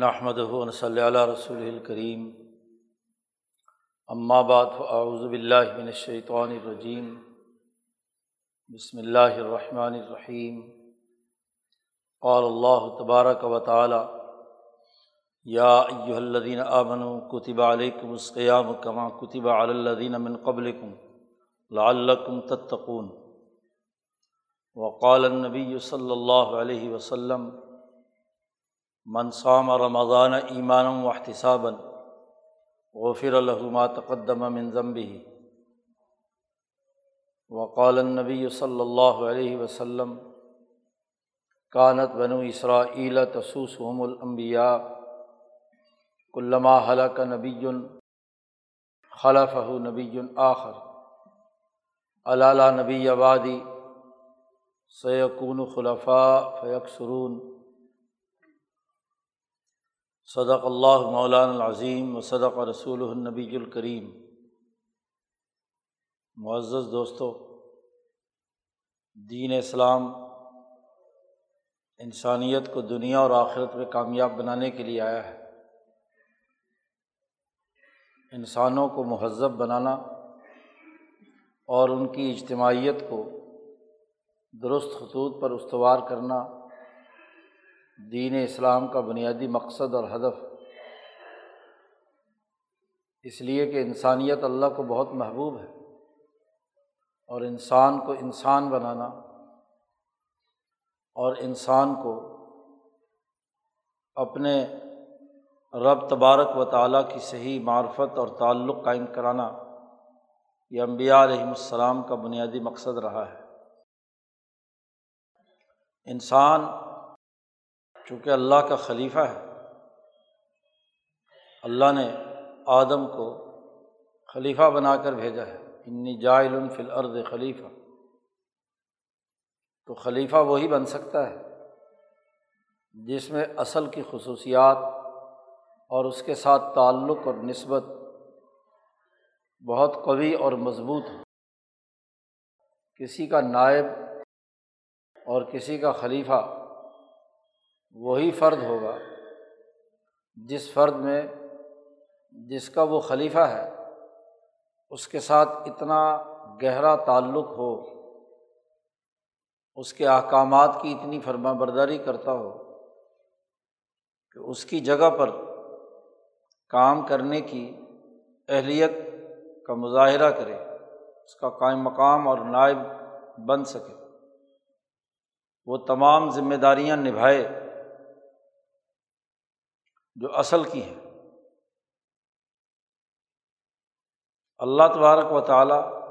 نحمد صلی اللہ رسول الکریم بعد فاعوذ باللہ من الشیطان الرجیم بسم اللہ الرحمن الرحیم قال اللہ تبارک و تعالی یا ایہا الذین آمنوا کتب علیکم الصیام کما کتب علی الذین من قبلکم لعلکم تتقون. وقال النبی صلی اللہ علیہ وسلم منصام رمضان ایمان و احتسابً غفر الحما تقدم من ضمبی وقال النبی صلی اللہ علیہ وسلم کانت بنو اسرا تسوسحم الانبیاء علامہ حلق نبی خلف نبی آخر. علالہ نبی آبادی سیقون خلفاء فیق سرون صدق اللہ مولان العظیم و صدق رسول النبی الکریم۔ معزز دوستوں دین اسلام انسانیت کو دنیا اور آخرت میں کامیاب بنانے کے لیے آیا ہے۔ انسانوں کو مہذب بنانا اور ان کی اجتماعیت کو درست خطوط پر استوار کرنا دین اسلام کا بنیادی مقصد اور ہدف۔ اس لیے کہ انسانیت اللہ کو بہت محبوب ہے اور انسان کو انسان بنانا اور انسان کو اپنے رب تبارک و تعالیٰ کی صحیح معرفت اور تعلق قائم کرانا یہ امبیا علیہم السلام کا بنیادی مقصد رہا ہے۔ انسان چونکہ اللہ کا خلیفہ ہے۔ اللہ نے آدم کو خلیفہ بنا کر بھیجا ہے۔ انی جائل فی الارض خلیفہ تو خلیفہ وہی بن سکتا ہے جس میں اصل کی خصوصیات اور اس کے ساتھ تعلق اور نسبت بہت قوی اور مضبوط ہو کسی کا نائب اور کسی کا خلیفہ وہی فرد ہوگا جس فرد میں جس کا وہ خلیفہ ہے، اس کے ساتھ اتنا گہرا تعلق ہو، اس کے احکامات کی اتنی فرما برداری کرتا ہو کہ اس کی جگہ پر کام کرنے کی اہلیت کا مظاہرہ کرے، اس کا قائم مقام اور نائب بن سکے۔ وہ تمام ذمہ داریاں نبھائے۔ جو اصل کی ہے اللہ تبارک و تعالیٰ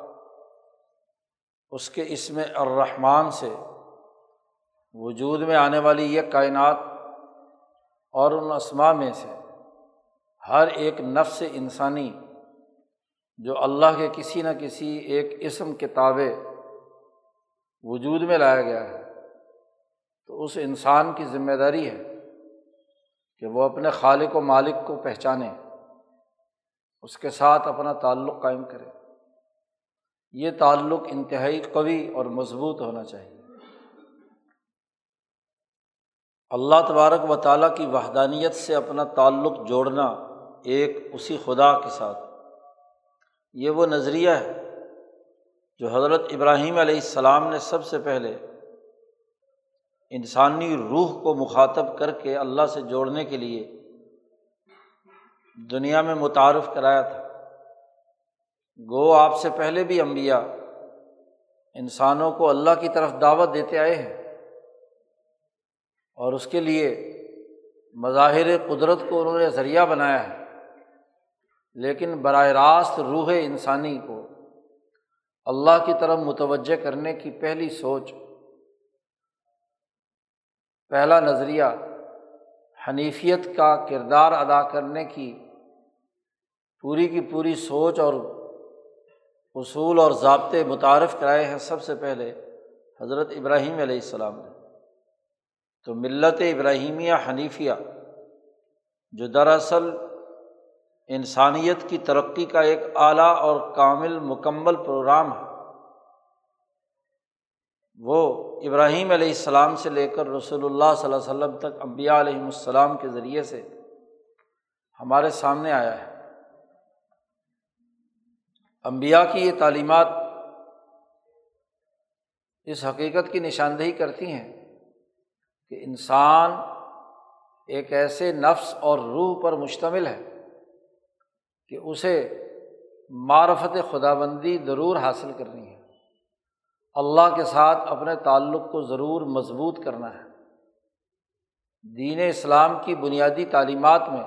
اس کے اسم الرحمٰن سے وجود میں آنے والی یہ کائنات اور ان اسما میں سے ہر ایک نفس انسانی جو اللہ کے کسی نہ کسی ایک اسم کتاب وجود میں لایا گیا ہے، تو اس انسان کی ذمہ داری ہے۔ کہ وہ اپنے خالق و مالک کو پہچانے، اس کے ساتھ اپنا تعلق قائم کرے۔ یہ تعلق انتہائی قوی اور مضبوط ہونا چاہیے۔ اللہ تبارک و تعالیٰ کی وحدانیت سے اپنا تعلق جوڑنا ایک اسی خدا کے ساتھ۔ یہ وہ نظریہ ہے جو حضرت ابراہیم علیہ السلام نے سب سے پہلے انسانی روح کو مخاطب کر کے اللہ سے جوڑنے کے لیے دنیا میں متعارف کرایا تھا۔ گو، آپ سے پہلے بھی امبیا انسانوں کو اللہ کی طرف دعوت دیتے آئے ہیں اور اس کے لیے مظاہر قدرت کو انہوں نے ذریعہ بنایا ہے۔ لیکن براہ راست روح انسانی کو اللہ کی طرف متوجہ کرنے کی پہلی سوچ پہلا نظریہ حنیفیت کا کردار ادا کرنے کی، پوری کی پوری سوچ اور اصول اور ضابطے متعارف کرائے ہیں سب سے پہلے حضرت ابراہیم علیہ السلام نے۔ تو ملت ابراہیمیہ حنیفیہ، جو دراصل انسانیت کی ترقی کا ایک اعلیٰ اور کامل مکمل پروگرام ہے۔ وہ ابراہیم علیہ السلام سے لے کر رسول اللہ صلی اللہ علیہ وسلم تک امبیا علیہم السلام کے ذریعے سے ہمارے سامنے آیا ہے۔ امبیا کی یہ تعلیمات اس حقیقت کی نشاندہی کرتی ہیں کہ انسان ایک ایسے نفس اور روح پر مشتمل ہے کہ اسے معرفت خدا بندی ضرور حاصل کرنی ہے۔ اللہ کے ساتھ اپنے تعلق کو ضرور مضبوط کرنا ہے۔ دین اسلام کی بنیادی تعلیمات میں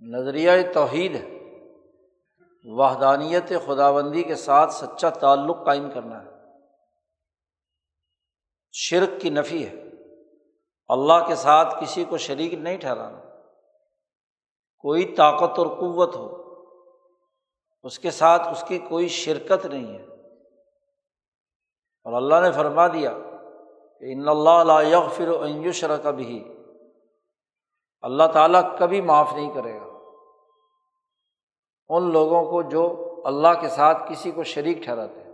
نظریہ توحید ہے۔ وحدانیت خدا بندی کے ساتھ سچا تعلق قائم کرنا ہے۔ شرک کی نفی ہے۔ اللہ کے ساتھ کسی کو شریک نہیں ٹھہرانا۔ کوئی طاقت اور قوت ہو۔ اس کے ساتھ اس کی کوئی شرکت نہیں ہے۔ اور اللہ نے فرما دیا کہ ان اللہ یغفر انجوشر کبھی اللہ تعالیٰ کبھی معاف نہیں کرے گا۔ ان لوگوں کو جو اللہ کے ساتھ کسی کو شریک ٹھہراتے ہیں۔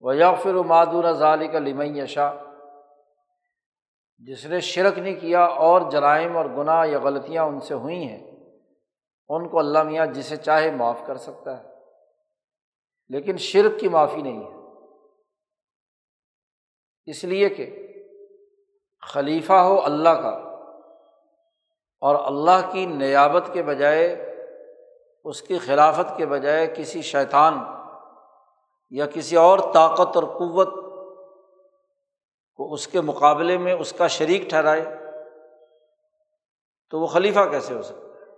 وہ یغفر مادون ظالی کا لمئی شاہ جس نے شرک نہیں کیا اور جرائم اور گناہ یا غلطیاں ان سے ہوئی ہیں، ان کو اللہ میاں جسے چاہے معاف کر سکتا ہے۔ لیکن شرک کی معافی نہیں ہے۔ اس لیے کہ خلیفہ ہو اللہ کا اور اللہ کی نیابت کے بجائے، اس کی خلافت کے بجائے کسی شیطان یا کسی اور طاقت اور قوت کو اس کے مقابلے میں اس کا شریک ٹھہرائے، تو وہ خلیفہ کیسے ہو سکتا ہے؟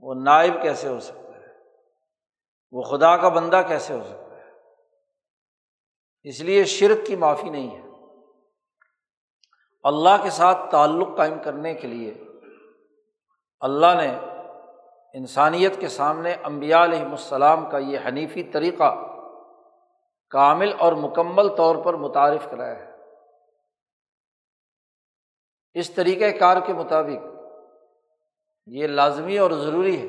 وہ نائب کیسے ہو سکتا ہے؟ وہ خدا کا بندہ کیسے ہو سکتا ہے؟ اس لیے شرک کی معافی نہیں ہے۔ اللہ کے ساتھ تعلق قائم کرنے کے لیے اللہ نے انسانیت کے سامنے امبیا علیہم السلام کا یہ حنیفی طریقہ کامل اور مکمل طور پر متعارف کرایا ہے۔ اس طریقۂ کار کے مطابق یہ لازمی اور ضروری ہے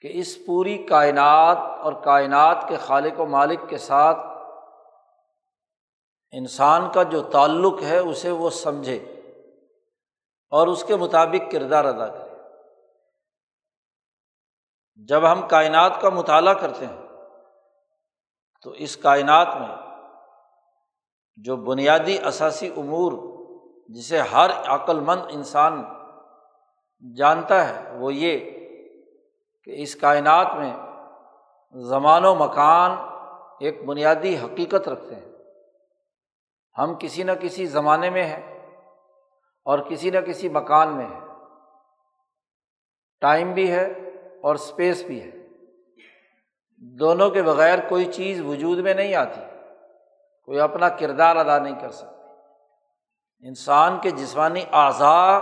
کہ اس پوری کائنات اور کائنات کے خالق و مالک کے ساتھ انسان کا جو تعلق ہے اسے وہ سمجھے اور اس کے مطابق کردار ادا کرے۔ جب ہم کائنات کا مطالعہ کرتے ہیں، تو اس کائنات میں جو بنیادی اثاثی امور جسے ہر عقل مند انسان جانتا ہے، وہ یہ کہ اس کائنات میں زمان و مکان ایک بنیادی حقیقت رکھتے ہیں۔ ہم کسی نہ کسی زمانے میں ہیں اور کسی نہ کسی مکان میں ہیں۔ ٹائم بھی ہے اور اسپیس بھی ہے۔ دونوں کے بغیر کوئی چیز وجود میں نہیں آتی۔ کوئی اپنا کردار ادا نہیں کر سکتی انسان کے جسمانی اعضاء،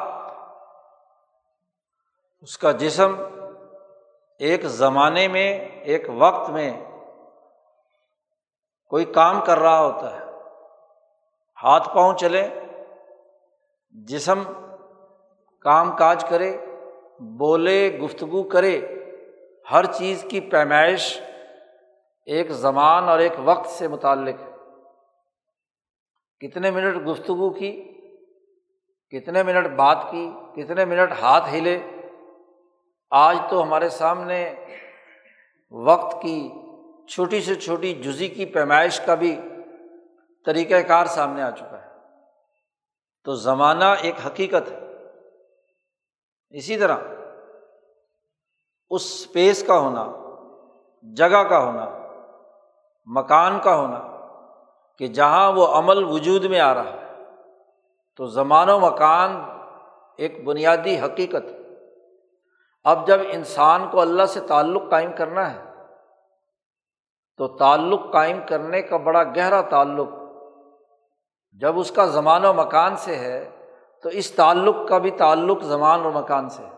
اس کا جسم ایک زمانے میں، ایک وقت میں کوئی کام کر رہا ہوتا ہے۔ ہاتھ پاؤں چلے، جسم کام کاج کرے، بولے، گفتگو کرے، ہر چیز کی پیمائش ایک زمان اور ایک وقت سے متعلق ہے۔ کتنے منٹ گفتگو کی، کتنے منٹ بات کی، کتنے منٹ ہاتھ ہلے، آج تو ہمارے سامنے وقت کی چھوٹی سے چھوٹی جزی کی پیمائش کا بھی طریقۂ کار سامنے آ چکا ہے۔ تو زمانہ ایک حقیقت ہے۔ اسی طرح اس اسپیس کا ہونا، جگہ کا ہونا، مکان کا ہونا کہ جہاں وہ عمل وجود میں آ رہا ہے۔ تو زمان و مکان ایک بنیادی حقیقت اب جب انسان کو اللہ سے تعلق قائم کرنا ہے، تو تعلق قائم کرنے کا بڑا گہرا تعلق جب اس کا زمان و مکان سے ہے، تو اس تعلق کا بھی تعلق زمان و مکان سے ہے۔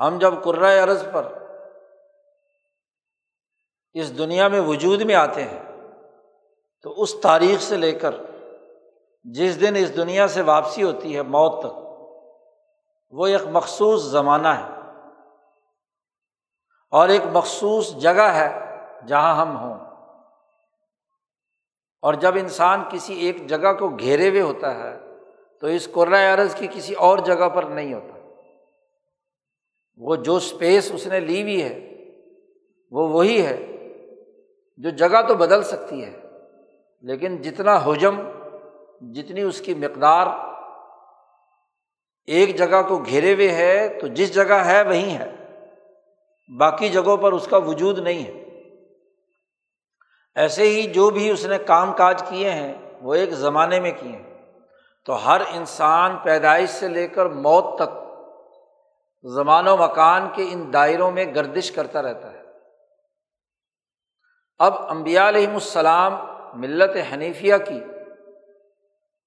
ہم جب کرائے عرض پر اس دنیا میں وجود میں آتے ہیں، تو اس تاریخ سے لے کر جس دن اس دنیا سے واپسی ہوتی ہے موت تک، وہ ایک مخصوص زمانہ ہے۔ اور ایک مخصوص جگہ ہے جہاں ہم ہوں۔ اور جب انسان کسی ایک جگہ کو گھیرے ہوئے ہوتا ہے، تو اس عرض کی کسی اور جگہ پر نہیں ہوتا۔ وہ جو اسپیس اس نے لی ہوئی ہے، وہ وہی ہے جو جگہ تو بدل سکتی ہے، لیکن جتنا حجم، جتنی اس کی مقدار ایک جگہ کو گھیرے ہوئے ہے، تو جس جگہ ہے وہیں ہے۔ باقی جگہوں پر اس کا وجود نہیں ہے۔ ایسے ہی جو بھی اس نے کام کاج کیے ہیں، وہ ایک زمانے میں کیے ہیں۔ تو ہر انسان پیدائش سے لے کر موت تک، زمان و مکان کے ان دائروں میں گردش کرتا رہتا ہے۔ اب امبیا علیہم السلام ملت حنیفیہ کی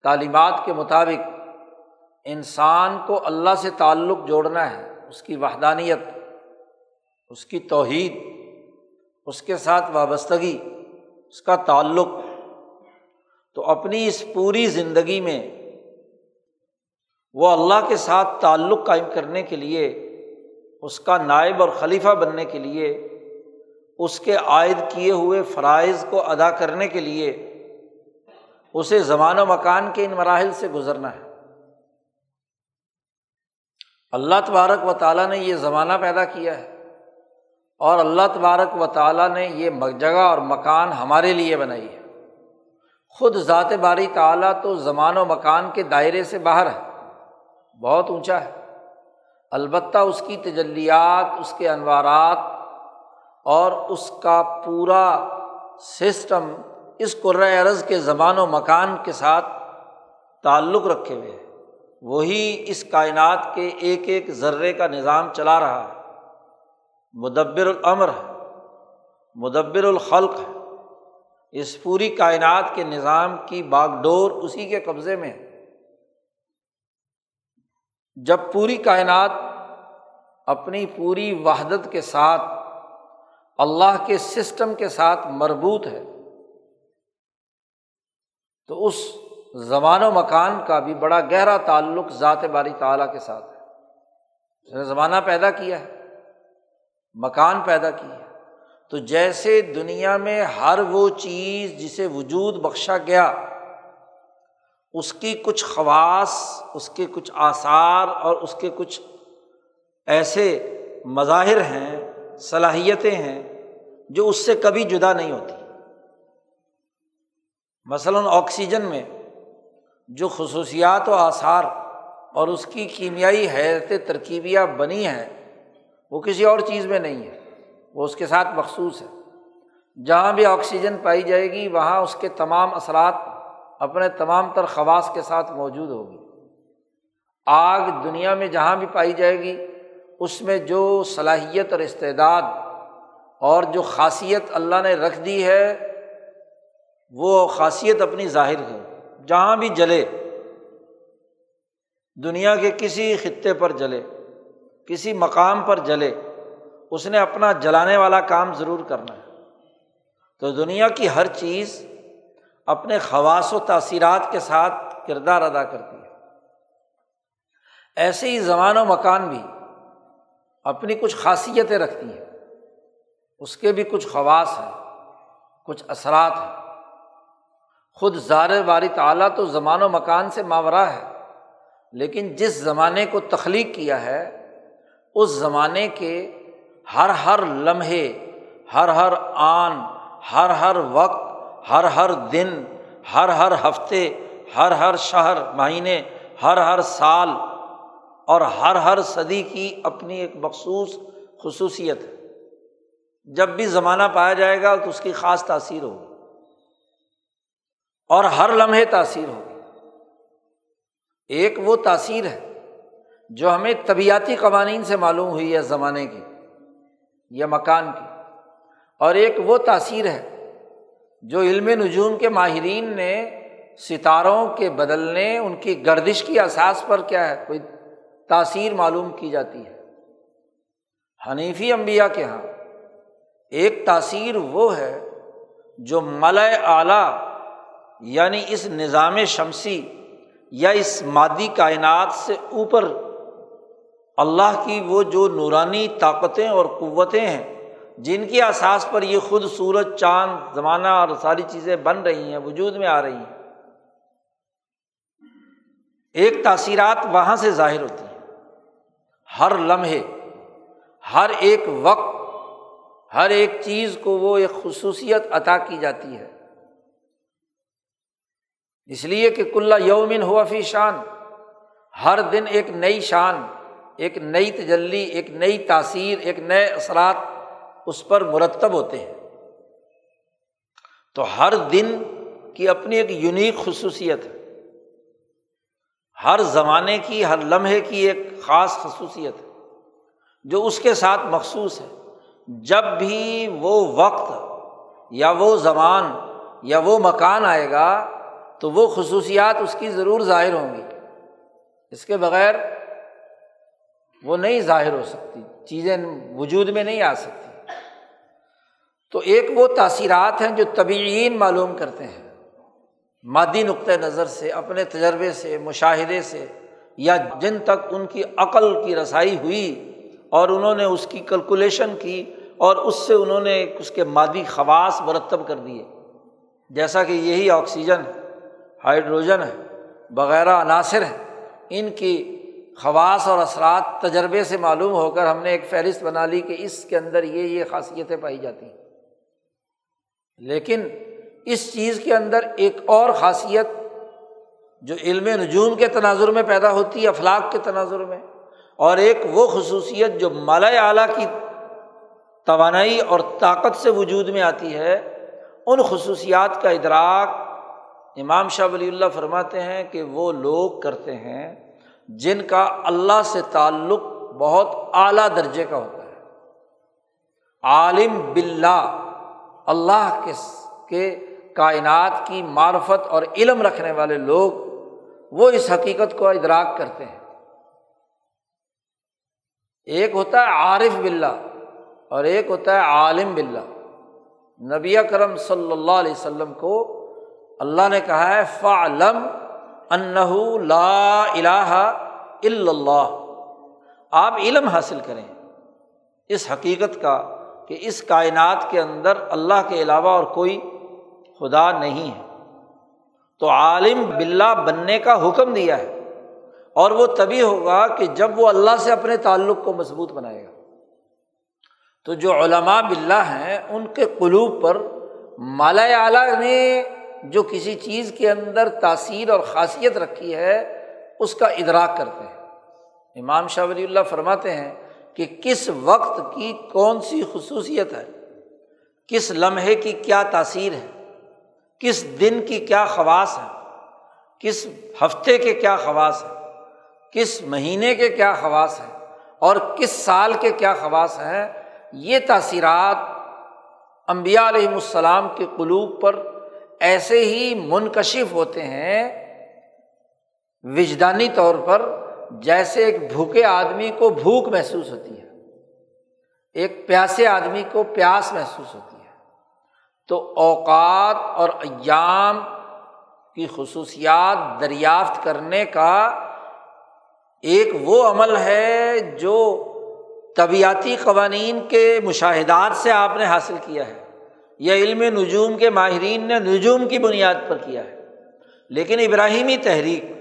تعلیمات کے مطابق انسان کو اللہ سے تعلق جوڑنا ہے، اس کی وحدانیت، اس کی توحید، اس کے ساتھ وابستگی۔ اس کا تعلق تو اپنی اس پوری زندگی میں وہ اللہ کے ساتھ تعلق قائم کرنے کے لیے، اس کا نائب اور خلیفہ بننے کے لیے، اس کے عائد کیے ہوئے فرائض کو ادا کرنے کے لیے، اسے زمان و مکان کے ان مراحل سے گزرنا ہے۔ اللہ تبارک و تعالیٰ نے یہ زمانہ پیدا کیا ہے۔ اور اللہ تبارک و تعالیٰ نے یہ جگہ اور مکان ہمارے لیے بنائی ہے۔ خود ذات باری تعلیٰ تو زمان و مکان کے دائرے سے باہر ہے۔ بہت اونچا ہے۔ البتہ اس کی تجلیات، اس کے انوارات اور اس کا پورا سسٹم اس عرض کے زمان و مکان کے ساتھ تعلق رکھے ہوئے ہیں وہی اس کائنات کے ایک ایک ذرے کا نظام چلا رہا ہے۔ مدبر العمر ہے، مدبر الخلق ہے۔ اس پوری کائنات کے نظام کی باغ ڈور اسی کے قبضے میں ہے۔ جب پوری کائنات اپنی پوری وحدت کے ساتھ، اللہ کے سسٹم کے ساتھ مربوط ہے، تو اس زمان و مکان کا بھی بڑا گہرا تعلق ذات باری تعالیٰ کے ساتھ ہے۔ اس نے زمانہ پیدا کیا ہے۔ مکان پیدا کی ہے۔ تو جیسے دنیا میں ہر وہ چیز جسے وجود بخشا گیا، اس کی کچھ خواص، اس کے کچھ آثار اور اس کے کچھ ایسے مظاہر ہیں، صلاحیتیں ہیں، جو اس سے کبھی جدا نہیں ہوتی۔ مثلاً آکسیجن میں جو خصوصیات و آثار اور اس کی کیمیائی حیرت ترکیبیاں بنی ہیں وہ کسی اور چیز میں نہیں ہے، وہ اس کے ساتھ مخصوص ہے۔ جہاں بھی آکسیجن پائی جائے گی، وہاں اس کے تمام اثرات اپنے تمام تر خواص کے ساتھ موجود ہوگی۔ آگ دنیا میں جہاں بھی پائی جائے گی، اس میں جو صلاحیت اور استعداد اور جو خاصیت اللہ نے رکھ دی ہے، وہ خاصیت اپنی ظاہر ہے جہاں بھی جلے، دنیا کے کسی خطے پر جلے۔ کسی مقام پر جلے، اس نے اپنا جلانے والا کام ضرور کرنا ہے۔ تو دنیا کی ہر چیز اپنے خواص و تاثیرات کے ساتھ کردار ادا کرتی ہے۔ ایسے ہی زمان و مکان بھی اپنی کچھ خاصیتیں رکھتی ہیں۔ اس کے بھی کچھ خواص ہیں، کچھ اثرات ہیں۔ خود زار باری تعلیٰ تو زمان و مکان سے ماورا ہے، لیکن جس زمانے کو تخلیق کیا ہے اس زمانے کے ہر ہر لمحے، ہر ہر آن، ہر ہر وقت، ہر ہر دن، ہر ہر ہفتے، ہر ہر شہر، مہینے، ہر ہر سال اور ہر ہر صدی کی اپنی ایک مخصوص خصوصیت ہے۔ جب بھی زمانہ پایا جائے گا تو اس کی خاص تاثیر ہوگی اور ہر لمحے تاثیر ہوگی۔ ایک وہ تاثیر ہے جو ہمیں طبیعتی قوانین سے معلوم ہوئی ہے زمانے کی، یا مکان کی۔ اور ایک وہ تاثیر ہے جو علم نجوم کے ماہرین نے ستاروں کے بدلنے، ان کی گردش کی احساس پر کیا ہے، کوئی تاثیر معلوم کی جاتی ہے۔ حنیفی امبیا کے یہاں ایک تاثیر وہ ہے جو ملئے اعلیٰ یعنی اس نظام شمسی یا اس مادی کائنات سے اوپر اللہ کی وہ جو نورانی طاقتیں اور قوتیں ہیں، جن کی اساس پر یہ خود سورج، چاند، زمانہ اور ساری چیزیں بن رہی ہیں، وجود میں آ رہی ہیں۔ ایک تاثیرات وہاں سے ظاہر ہوتی ہیں۔ ہر لمحے، ہر ایک وقت، ہر ایک چیز کو وہ ایک خصوصیت عطا کی جاتی ہے۔ اس لیے کہ کلّا یومن ہوا فی شان، ہر دن ایک نئی شان۔ ایک نئی تجلی، ایک نئی تاثیر، ایک نئے اثرات اس پر مرتب ہوتے ہیں۔ تو ہر دن کی اپنی ایک یونیک خصوصیت ہے۔ ہر زمانے کی، ہر لمحے کی ایک خاص خصوصیت ہے جو اس کے ساتھ مخصوص ہے۔ جب بھی وہ وقت یا وہ زبان یا وہ مکان آئے گا تو وہ خصوصیات اس کی ضرور ظاہر ہوں گی۔ اس کے بغیر وہ نہیں ظاہر ہو سکتی، چیزیں وجود میں نہیں آ سکتی۔ تو ایک وہ تاثیرات ہیں جو طبعین معلوم کرتے ہیں۔ مادی نقطۂ نظر سے، اپنے تجربے سے، مشاہدے سے، یا جن تک ان کی عقل کی رسائی ہوئی اور انہوں نے اس کی کیلکولیشن کی اور اس سے انہوں نے اس کے مادی خواص مرتب کر دیے۔ جیسا کہ یہی آکسیجن، ہائیڈروجن ہے وغیرہ عناصر ہیں، ان کی خواص اور اثرات تجربے سے معلوم ہو کر ہم نے ایک فہرست بنا لی کہ اس کے اندر یہ یہ خاصیتیں پائی جاتی ہیں۔ لیکن اس چیز کے اندر ایک اور خاصیت جو علم نجوم کے تناظر میں پیدا ہوتی ہے افلاق کے تناظر میں، اور ایک وہ خصوصیت جو مالا اعلیٰ کی توانائی اور طاقت سے وجود میں آتی ہے، ان خصوصیات کا ادراک امام شاہ ولی اللہ فرماتے ہیں کہ وہ لوگ کرتے ہیں۔ جن کا اللہ سے تعلق بہت اعلیٰ درجے کا ہوتا ہے۔ عالم بلّہ اللہ کے کائنات کی معرفت اور علم رکھنے والے لوگ وہ اس حقیقت کو ادراک کرتے ہیں۔ ایک ہوتا ہے عارف بلّہ اور ایک ہوتا ہے عالم بلّہ نبی کرم صلی اللہ علیہ وسلم کو اللہ نے کہا ہے، فعلم انہ لا الہ اللہ۔ آپ علم حاصل کریں۔ اس حقیقت کا کہ اس کائنات کے اندر اللہ کے علاوہ اور کوئی خدا نہیں ہے۔ تو عالم بلّہ بننے کا حکم دیا ہے۔ اور وہ تبھی ہوگا کہ جب وہ اللہ سے اپنے تعلق کو مضبوط بنائے گا۔ تو جو علماء بلّہ ہیں، ان کے قلوب پر مالا اعلیٰ نے جو کسی چیز کے اندر تاثیر اور خاصیت رکھی ہے اس کا ادراک کرتے ہیں۔ امام شاہ ولی اللہ فرماتے ہیں کہ کس وقت کی کون سی خصوصیت ہے؟ کس لمحے کی کیا تاثیر ہے؟ کس دن کی کیا خواص ہے؟ کس ہفتے کے کیا خواص ہے؟ کس مہینے کے کیا خواص ہیں اور کس سال کے کیا خواص ہیں؟ یہ تاثیرات امبیا علیہم السلام کے قلوب پر ایسے ہی منکشف ہوتے ہیں وجدانی طور پر جیسے ایک بھوکے آدمی کو بھوک محسوس ہوتی ہے، ایک پیاسے آدمی کو پیاس محسوس ہوتی ہے، تو اوقات اور ایام کی خصوصیات دریافت کرنے کا ایک وہ عمل ہے جو طبیعتی قوانین کے مشاہدات سے آپ نے حاصل کیا ہے، یا علم نجوم کے ماہرین نے نجوم کی بنیاد پر کیا ہے۔ لیکن ابراہیمی تحریک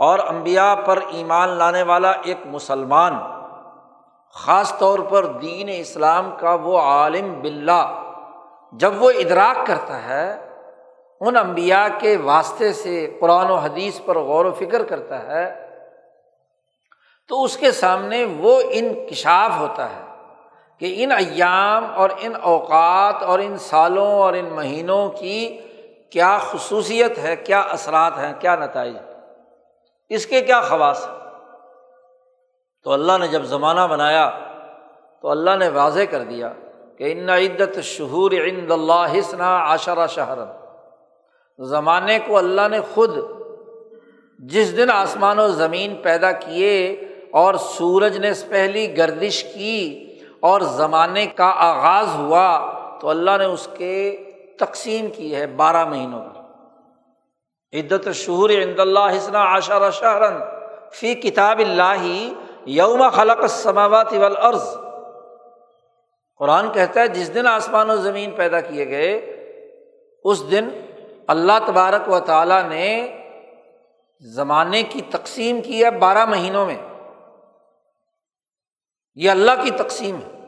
اور امبیا پر ایمان لانے والا ایک مسلمان، خاص طور پر دین اسلام کا وہ عالم بلّہ جب وہ ادراک کرتا ہے، ان امبیا کے واسطے سے قرآن و حدیث پر غور و فکر کرتا ہے، تو اس کے سامنے وہ انکشاف ہوتا ہے کہ ان ایام اور ان اوقات اور ان سالوں اور ان مہینوں کی کیا خصوصیت ہے، کیا اثرات ہیں، کیا نتائج اس کے کیا خواص ہیں؟ تو اللہ نے جب زمانہ بنایا، تو اللہ نے واضح کر دیا کہ ان عدت شہور عند اللہ حسنا عشرہ شہرن زمانے کو اللہ نے خود جس دن آسمان و زمین پیدا کیے اور سورج نے پہلی گردش کی اور زمانے کا آغاز ہوا، تو اللہ نے اس کے تقسیم کی ہے بارہ مہینوں کی عدت شہور عند اللہ حسن عاشر شہرن فی کتاب اللہ یوم خلق السماوات والارض قرآن کہتا ہے، جس دن آسمان و زمین پیدا کیے گئے، اس دن اللہ تبارک و تعالیٰ نے زمانے کی تقسیم کی ہے بارہ مہینوں میں۔ یہ اللہ کی تقسیم ہے۔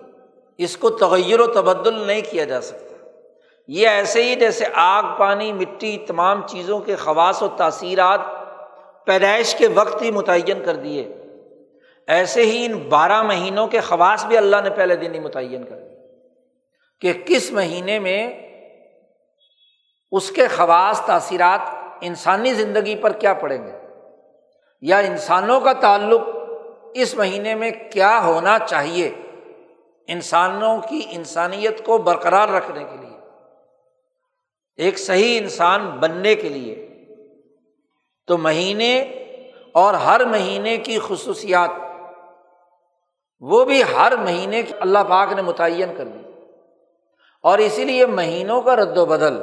اس کو تغیر و تبدل نہیں کیا جا سکتا۔ یہ ایسے ہی جیسے آگ، پانی، مٹی، تمام چیزوں کے خواص و تاثیرات پیدائش کے وقت ہی متعین کر دیے۔ ایسے ہی ان بارہ مہینوں کے خواص بھی اللہ نے پہلے دن ہی متعین کر دیے۔ کہ کس مہینے میں اس کے خواص، تاثیرات انسانی زندگی پر کیا پڑیں گے؟ یا انسانوں کا تعلق اس مہینے میں کیا ہونا چاہیے؟ انسانوں کی انسانیت کو برقرار رکھنے کے لیے۔ ایک صحیح انسان بننے کے لیے، تو مہینے اور ہر مہینے کی خصوصیات، وہ بھی ہر مہینے کی اللہ پاک نے متعین کر دی۔ اور اسی لیے مہینوں کا رد و بدل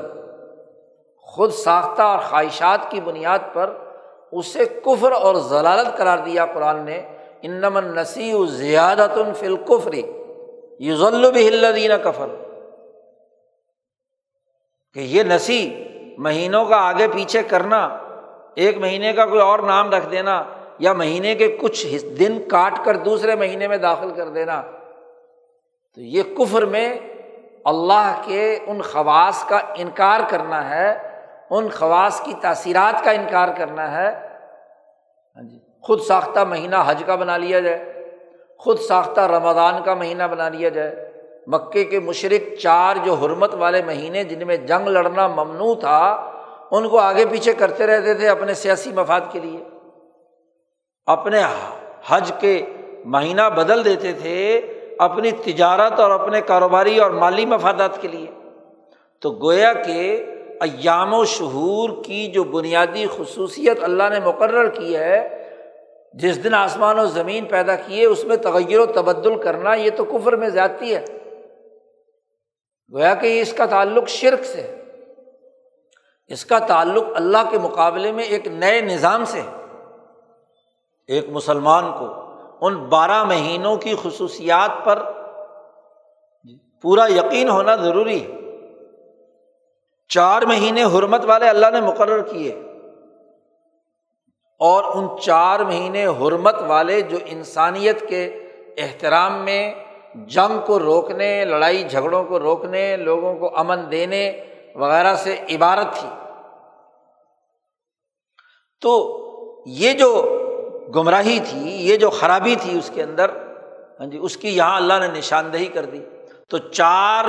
خود ساختہ اور خواہشات کی بنیاد پر اسے کفر اور ضلالت قرار دیا۔ قرآن نے انمن نسی و زیادت الفلقفری یوز الدین کفر کہ یہ نسی مہینوں کا آگے پیچھے کرنا، ایک مہینے کا کوئی اور نام رکھ دینا یا مہینے کے کچھ دن کاٹ کر دوسرے مہینے میں داخل کر دینا۔ تو یہ کفر میں اللہ کے ان خواص کا انکار کرنا ہے، ان خواص کی تاثیرات کا انکار کرنا ہے۔ ہاں جی خود ساختہ مہینہ حج کا بنا لیا جائے، خود ساختہ رمضان کا مہینہ بنا لیا جائے۔ مکے کے مشرق چار جو حرمت والے مہینے جن میں جنگ لڑنا ممنوع تھا، ان کو آگے پیچھے کرتے رہتے تھے اپنے سیاسی مفاد کے لیے۔ اپنے حج کے مہینہ بدل دیتے تھے اپنی تجارت اور اپنے کاروباری اور مالی مفادات کے لیے۔ تو گویا کہ ایام و شہور کی جو بنیادی خصوصیت اللہ نے مقرر کی ہے، جس دن آسمان و زمین پیدا کیے، اس میں تغیر و تبدل کرنا، یہ تو کفر میں زیادتی ہے۔ گویا کہ اس کا تعلق شرک سے ہے۔ اس کا تعلق اللہ کے مقابلے میں ایک نئے نظام سے ہے۔ ایک مسلمان کو ان بارہ مہینوں کی خصوصیات پر پورا یقین ہونا ضروری ہے۔ چار مہینے حرمت والے اللہ نے مقرر کیے۔ اور ان چار مہینے حرمت والے جو انسانیت کے احترام میں جنگ کو روکنے، لڑائی جھگڑوں کو روکنے، لوگوں کو امن دینے وغیرہ سے عبارت تھی۔ تو یہ جو گمراہی تھی، یہ جو خرابی تھی اس کے اندر ہاں جی اس کی یہاں اللہ نے نشاندہی کر دی۔ تو چار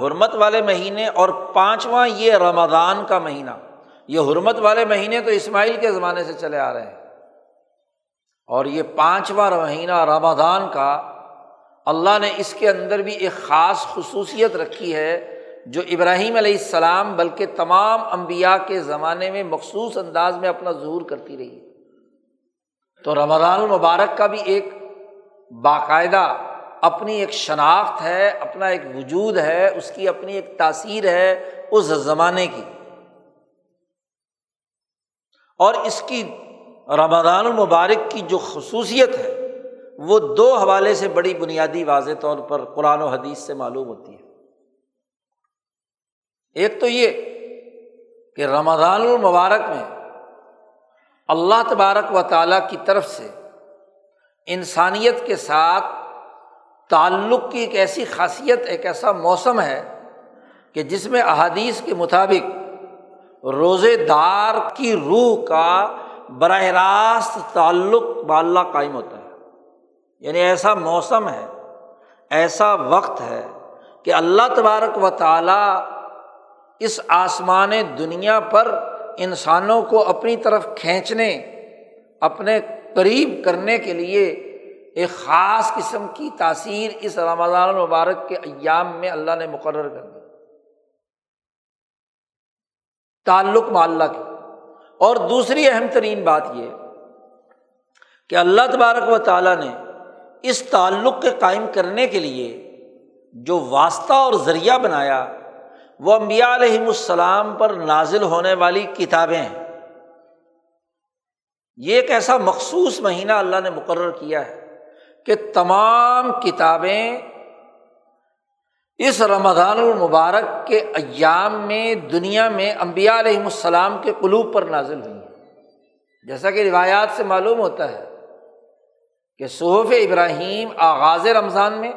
حرمت والے مہینے اور پانچواں یہ رمضان کا مہینہ۔ یہ حرمت والے مہینے تو اسماعیل کے زمانے سے چلے آ رہے ہیں۔ اور یہ پانچواں مہینہ رمضان کا اللہ نے اس کے اندر بھی ایک خاص خصوصیت رکھی ہے جو ابراہیم علیہ السلام بلکہ تمام امبیا کے زمانے میں مخصوص انداز میں اپنا ظہور کرتی رہی تو رمضان المبارک کا بھی ایک باقاعدہ اپنی ایک شناخت ہے، اپنا ایک وجود ہے، اس کی اپنی ایک تاثیر ہے اس زمانے کی۔ اور اس کی رمضان المبارک کی جو خصوصیت ہے وہ دو حوالے سے بڑی بنیادی واضح طور پر قرآن و حدیث سے معلوم ہوتی ہے۔ ایک تو یہ کہ رمضان المبارک میں اللہ تبارک و تعالیٰ کی طرف سے انسانیت کے ساتھ تعلق کی ایک ایسی خاصیت، ایک ایسا موسم ہے کہ جس میں احادیث کے مطابق روزے دار کی روح کا براہ راست تعلق باللہ قائم ہوتا ہے۔ یعنی ایسا موسم ہے، ایسا وقت ہے کہ اللہ تبارک و تعالیٰ اس آسمان دنیا پر انسانوں کو اپنی طرف کھینچنے، اپنے قریب کرنے کے لیے ایک خاص قسم کی تاثیر اس رمضان المبارک کے ایام میں اللہ نے مقرر کر دی۔ تعلق معلّہ کی۔ اور دوسری اہم ترین بات یہ کہ اللہ تبارک و تعالیٰ نے اس تعلق کے قائم کرنے کے لیے جو واسطہ اور ذریعہ بنایا، وہ امبیا علیہم السلام پر نازل ہونے والی کتابیں ہیں۔ یہ ایک ایسا مخصوص مہینہ اللہ نے مقرر کیا ہے کہ تمام کتابیں اس رمضان المبارک کے ایام میں دنیا میں امبیا علیہم السلام کے قلوب پر نازل ہوئی ہیں۔ جیسا کہ روایات سے معلوم ہوتا ہے کہ صحف ابراہیم آغاز رمضان میں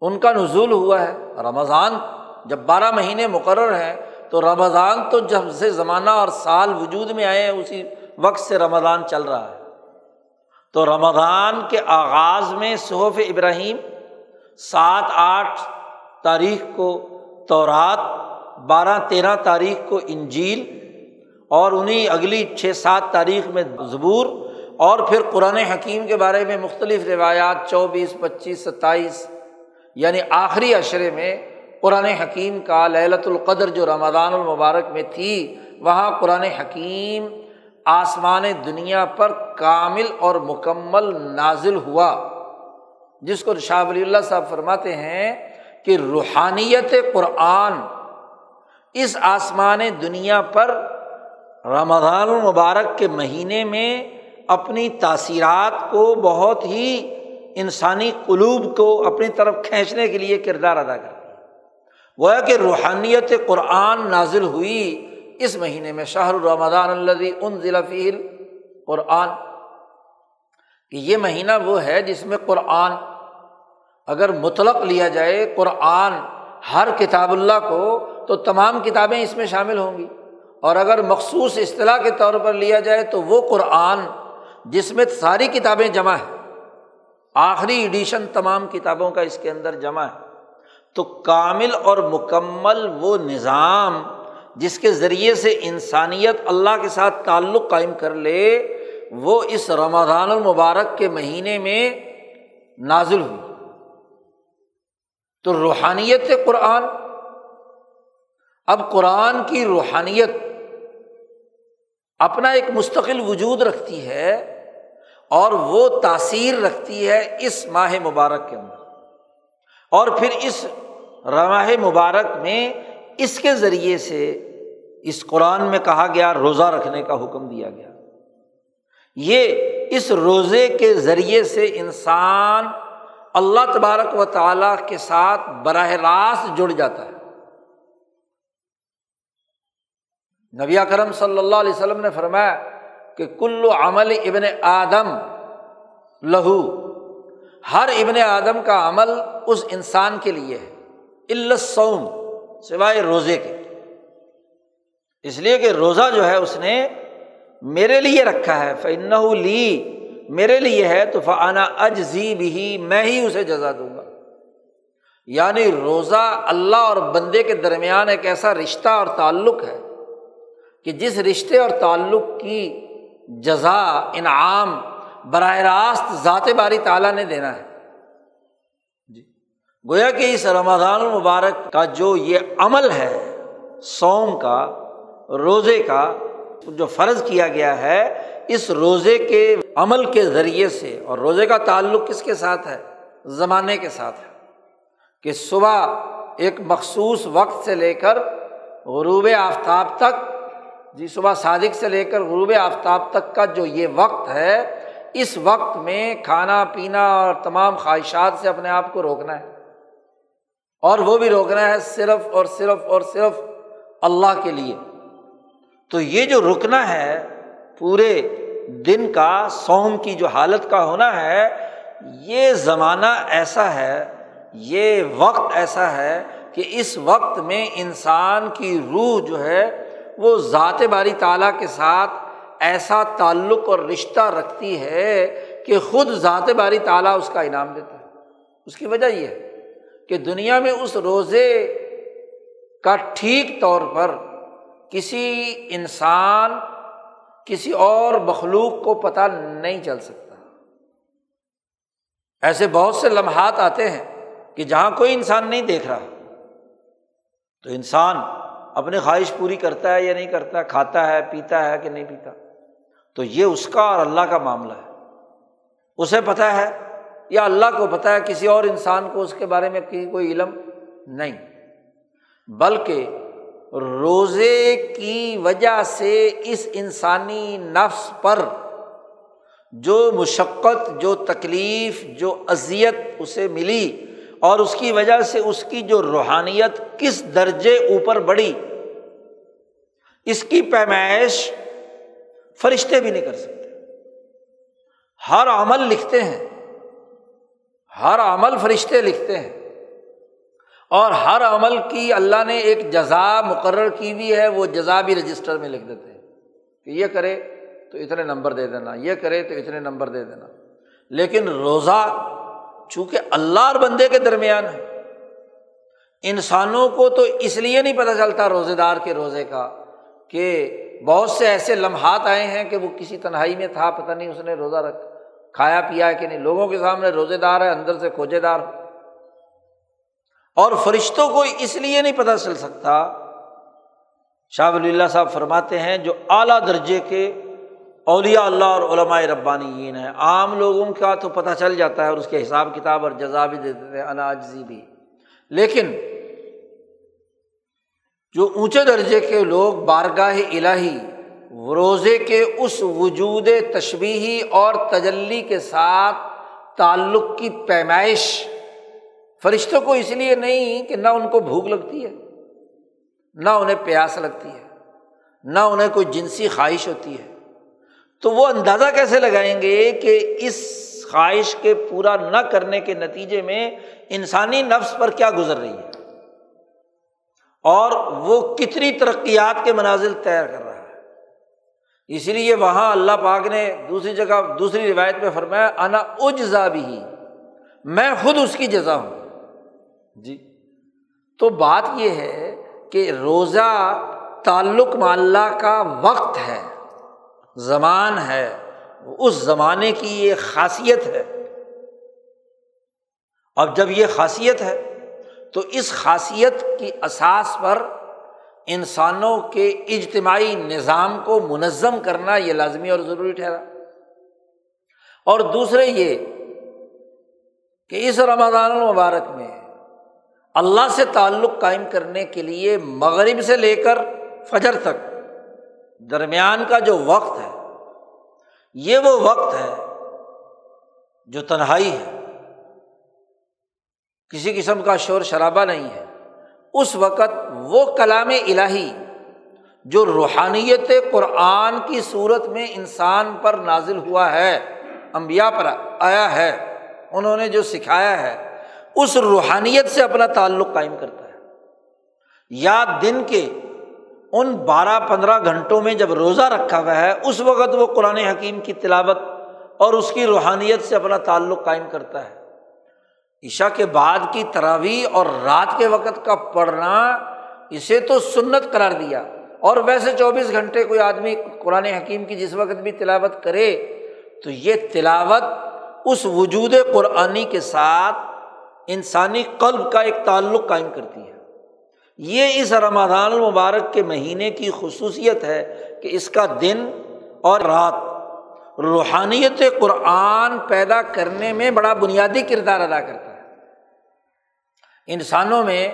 ان کا نزول ہوا ہے۔ رمضان جب بارہ مہینے مقرر ہیں تو رمضان تو جب سے زمانہ اور سال وجود میں آئے ہیں، اسی وقت سے رمضان چل رہا ہے۔ تو رمضان کے آغاز میں صحف ابراہیم سات آٹھ تاریخ کو تورات، بارہ تیرہ تاریخ کو انجیل اور انہیں اگلی چھ سات تاریخ میں زبور اور پھر قرآن حکیم کے بارے میں مختلف روایات چوبیس، پچیس، ستائیس یعنی آخری اشرے میں قرآن حکیم کا للت القدر جو رمضان المبارک میں تھی، وہاں قرآن حکیم آسمان دنیا پر کامل اور مکمل نازل ہوا، جس کو شاہ ولی اللہ صاحب فرماتے ہیں کہ روحانیت قرآن اس آسمان دنیا پر رمضان المبارک کے مہینے میں اپنی تاثیرات کو بہت ہی انسانی قلوب کو اپنی طرف کھینچنے کے لیے کردار ادا کرتی ہے۔ گویا کہ روحانیت قرآن نازل ہوئی اس مہینے میں شاہ الرمضان الدی ان ضلع فیل قرآن کہ یہ مہینہ وہ ہے جس میں قرآن اگر مطلق لیا جائے، قرآن ہر کتاب اللہ کو تو تمام کتابیں اس میں شامل ہوں گی۔ اور اگر مخصوص اصطلاح کے طور پر لیا جائے تو وہ قرآن جس میں ساری کتابیں جمع ہیں۔ آخری ایڈیشن تمام کتابوں کا اس کے اندر جمع ہے۔ تو کامل اور مکمل وہ نظام جس کے ذریعے سے انسانیت اللہ کے ساتھ تعلق قائم کر لے، وہ اس رمضان المبارک کے مہینے میں نازل ہوئی۔ تو روحانیت قرآن۔ اب قرآن کی روحانیت اپنا ایک مستقل وجود رکھتی ہے۔ اور وہ تاثیر رکھتی ہے اس ماہ مبارک کے اندر۔ اور پھر اس رماہ مبارک میں اس کے ذریعے سے اس قرآن میں کہا گیا، روزہ رکھنے کا حکم دیا گیا۔ یہ اس روزے کے ذریعے سے انسان اللہ تبارک و تعالیٰ کے ساتھ براہ راست جڑ جاتا ہے۔ نبی کرم صلی اللہ علیہ وسلم نے فرمایا کہ کلو عمل ابن آدم لہو۔ ہر ابن آدم کا عمل اس انسان کے لیے ہے السوم سوائے روزے کے۔ اس لیے کہ روزہ جو ہے اس نے میرے لیے رکھا ہے فن لی میرے لیے ہے، تو فعانہ اجزی بھی میں ہی اسے جزا دوں گا۔ یعنی روزہ اللہ اور بندے کے درمیان ایک ایسا رشتہ اور تعلق ہے کہ جس رشتے اور تعلق کی جزا، انعام، براہ راست ذات باری تعالیٰ نے دینا ہے۔ جی۔ گویا کہ اس رمضان المبارک کا جو یہ عمل ہے سوم کا، روزے کا، جو فرض کیا گیا ہے، اس روزے کے عمل کے ذریعے سے، اور روزے کا تعلق کس کے ساتھ ہے؟ زمانے کے ساتھ ہے۔ کہ صبح ایک مخصوص وقت سے لے کر غروب آفتاب تک جی صبح صادق سے لے کر غروب آفتاب تک کا جو یہ وقت ہے، اس وقت میں کھانا پینا اور تمام خواہشات سے اپنے آپ کو روکنا ہے۔ اور وہ بھی روکنا ہے صرف اور صرف اور صرف اللہ کے لیے۔ تو یہ جو رکنا ہے پورے دن کا سوم کی جو حالت کا ہونا ہے، یہ زمانہ ایسا ہے، یہ وقت ایسا ہے کہ اس وقت میں انسان کی روح جو ہے وہ ذات باری تعالیٰ کے ساتھ ایسا تعلق اور رشتہ رکھتی ہے کہ خود ذات باری تعالیٰ اس کا انعام دیتا ہے۔ اس کی وجہ یہ ہے کہ دنیا میں اس روزے کا ٹھیک طور پر کسی انسان، کسی اور مخلوق کو پتہ نہیں چل سکتا۔ ایسے بہت سے لمحات آتے ہیں کہ جہاں کوئی انسان نہیں دیکھ رہا، تو انسان اپنی خواہش پوری کرتا ہے یا نہیں کرتا، کھاتا ہے، پیتا ہے کہ نہیں پیتا؟ تو یہ اس کا اور اللہ کا معاملہ ہے۔ اسے پتہ ہے یا اللہ کو پتہ ہے، کسی اور انسان کو اس کے بارے میں کوئی علم نہیں۔ بلکہ روزے کی وجہ سے اس انسانی نفس پر جو مشقت، جو تکلیف، جو اذیت اسے ملی اور اس کی وجہ سے اس کی جو روحانیت کس درجے اوپر بڑھی، اس کی پیمائش فرشتے بھی نہیں کر سکتے۔ ہر عمل لکھتے ہیں، ہر عمل فرشتے لکھتے ہیں۔ اور ہر عمل کی اللہ نے ایک جزا مقرر کی ہوئی ہے، وہ جزا بھی رجسٹر میں لکھ دیتے ہیں۔ کہ یہ کرے تو اتنے نمبر دے دینا، یہ کرے تو اتنے نمبر دے دینا۔ لیکن روزہ چونکہ اللہ اور بندے کے درمیان ہے۔ انسانوں کو تو اس لیے نہیں پتہ چلتا روزے دار کے روزے کا کہ بہت سے ایسے لمحات آئے ہیں کہ وہ کسی تنہائی میں تھا، پتہ نہیں اس نے روزہ رکھ، کھایا، پیا ہے کہ نہیں۔ لوگوں کے سامنے روزے دار ہے اندر سے کھوجے دار۔ اور فرشتوں کو اس لیے نہیں پتہ چل سکتا۔ شاہ ولی اللہ صاحب فرماتے ہیں جو اعلیٰ درجے کے اولیاء اللہ اور علماء ربانیین ہیں۔ عام لوگوں کا تو پتہ چل جاتا ہے اور اس کے حساب کتاب اور جزا بھی دے دیتے ہیں، اناجزی بھی۔ لیکن جو اونچے درجے کے لوگ بارگاہ الہی، روزے کے اس وجود تشبیہی اور تجلی کے ساتھ تعلق کی پیمائش، فرشتوں کو اس لیے نہیں کہ نہ ان کو بھوک لگتی ہے، نہ انہیں پیاس لگتی ہے، نہ انہیں کوئی جنسی خواہش ہوتی ہے۔ تو وہ اندازہ کیسے لگائیں گے کہ اس خواہش کے پورا نہ کرنے کے نتیجے میں انسانی نفس پر کیا گزر رہی ہے؟ اور وہ کتنی ترقیات کے مناظر تیار کر رہا ہے؟ اسی لیے وہاں اللہ پاک نے دوسری جگہ، دوسری روایت میں فرمایا، انا اجزا بھی میں خود اس کی جزا ہوں۔ جی تو بات یہ ہے کہ روزہ تعلق معلّہ کا وقت ہے۔ زمان ہے اس زمانے کی یہ خاصیت ہے۔ اب جب یہ خاصیت ہے، تو اس خاصیت کی اساس پر انسانوں کے اجتماعی نظام کو منظم کرنا یہ لازمی اور ضروری ٹھہرا۔ اور دوسرے یہ کہ اس رمضان المبارک میں اللہ سے تعلق قائم کرنے کے لیے مغرب سے لے کر فجر تک درمیان کا جو وقت ہے، یہ وہ وقت ہے جو تنہائی ہے۔ کسی قسم کا شور شرابہ نہیں ہے۔ اس وقت وہ کلام الہی جو روحانیت قرآن کی صورت میں انسان پر نازل ہوا ہے امبیا پر آیا ہے، انہوں نے جو سکھایا ہے، اس روحانیت سے اپنا تعلق قائم کرتا ہے۔ یا دن کے ان بارہ پندرہ گھنٹوں میں جب روزہ رکھا ہوا ہے، اس وقت وہ قرآن حکیم کی تلاوت اور اس کی روحانیت سے اپنا تعلق قائم کرتا ہے۔ عشا کے بعد کی تراویح اور رات کے وقت کا پڑھنا، اسے تو سنت قرار دیا۔ اور ویسے چوبیس گھنٹے کوئی آدمی قرآن حکیم کی جس وقت بھی تلاوت کرے، تو یہ تلاوت اس وجود قرآنی کے ساتھ انسانی قلب کا ایک تعلق قائم کرتی ہے۔ یہ اس رمضان المبارک کے مہینے کی خصوصیت ہے کہ اس کا دن اور رات روحانیت قرآن پیدا کرنے میں بڑا بنیادی کردار ادا کرتا ہے۔ انسانوں میں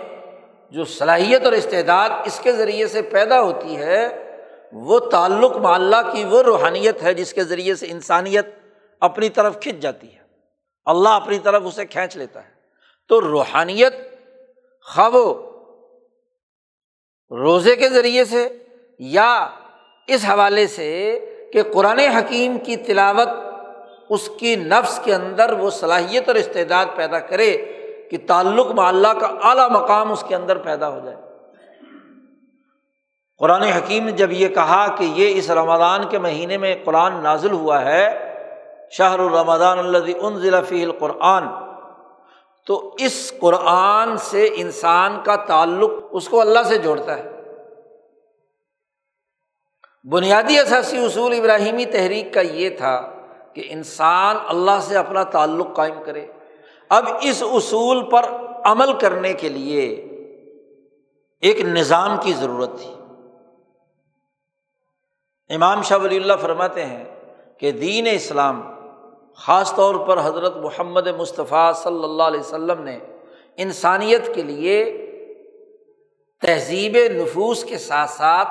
جو صلاحیت اور استعداد اس کے ذریعے سے پیدا ہوتی ہے، وہ تعلق معلّہ کی وہ روحانیت ہے جس کے ذریعے سے انسانیت اپنی طرف کھنچ جاتی ہے۔ اللہ اپنی طرف اسے کھینچ لیتا ہے۔ تو روحانیت خواب روزے کے ذریعے سے یا اس حوالے سے کہ قرآن حکیم کی تلاوت اس کی نفس کے اندر وہ صلاحیت اور استعداد پیدا کرے کہ تعلق معلّہ کا اعلیٰ مقام اس کے اندر پیدا ہو جائے۔ قرآن حکیم نے جب یہ کہا کہ یہ اس رمضان کے مہینے میں قرآن نازل ہوا ہے شاہ الرمضان اللہ ان ضلع فی القرآن تو اس قرآن سے انسان کا تعلق اس کو اللہ سے جوڑتا ہے۔ بنیادی اثاثی اصول ابراہیمی تحریک کا یہ تھا کہ انسان اللہ سے اپنا تعلق قائم کرے۔ اب اس اصول پر عمل کرنے کے لیے ایک نظام کی ضرورت تھی۔ امام شاہ ولی اللہ فرماتے ہیں کہ دین اسلام خاص طور پر حضرت محمد مصطفیٰ صلی اللہ علیہ وسلم نے انسانیت کے لیے تہذیب نفوس کے ساتھ ساتھ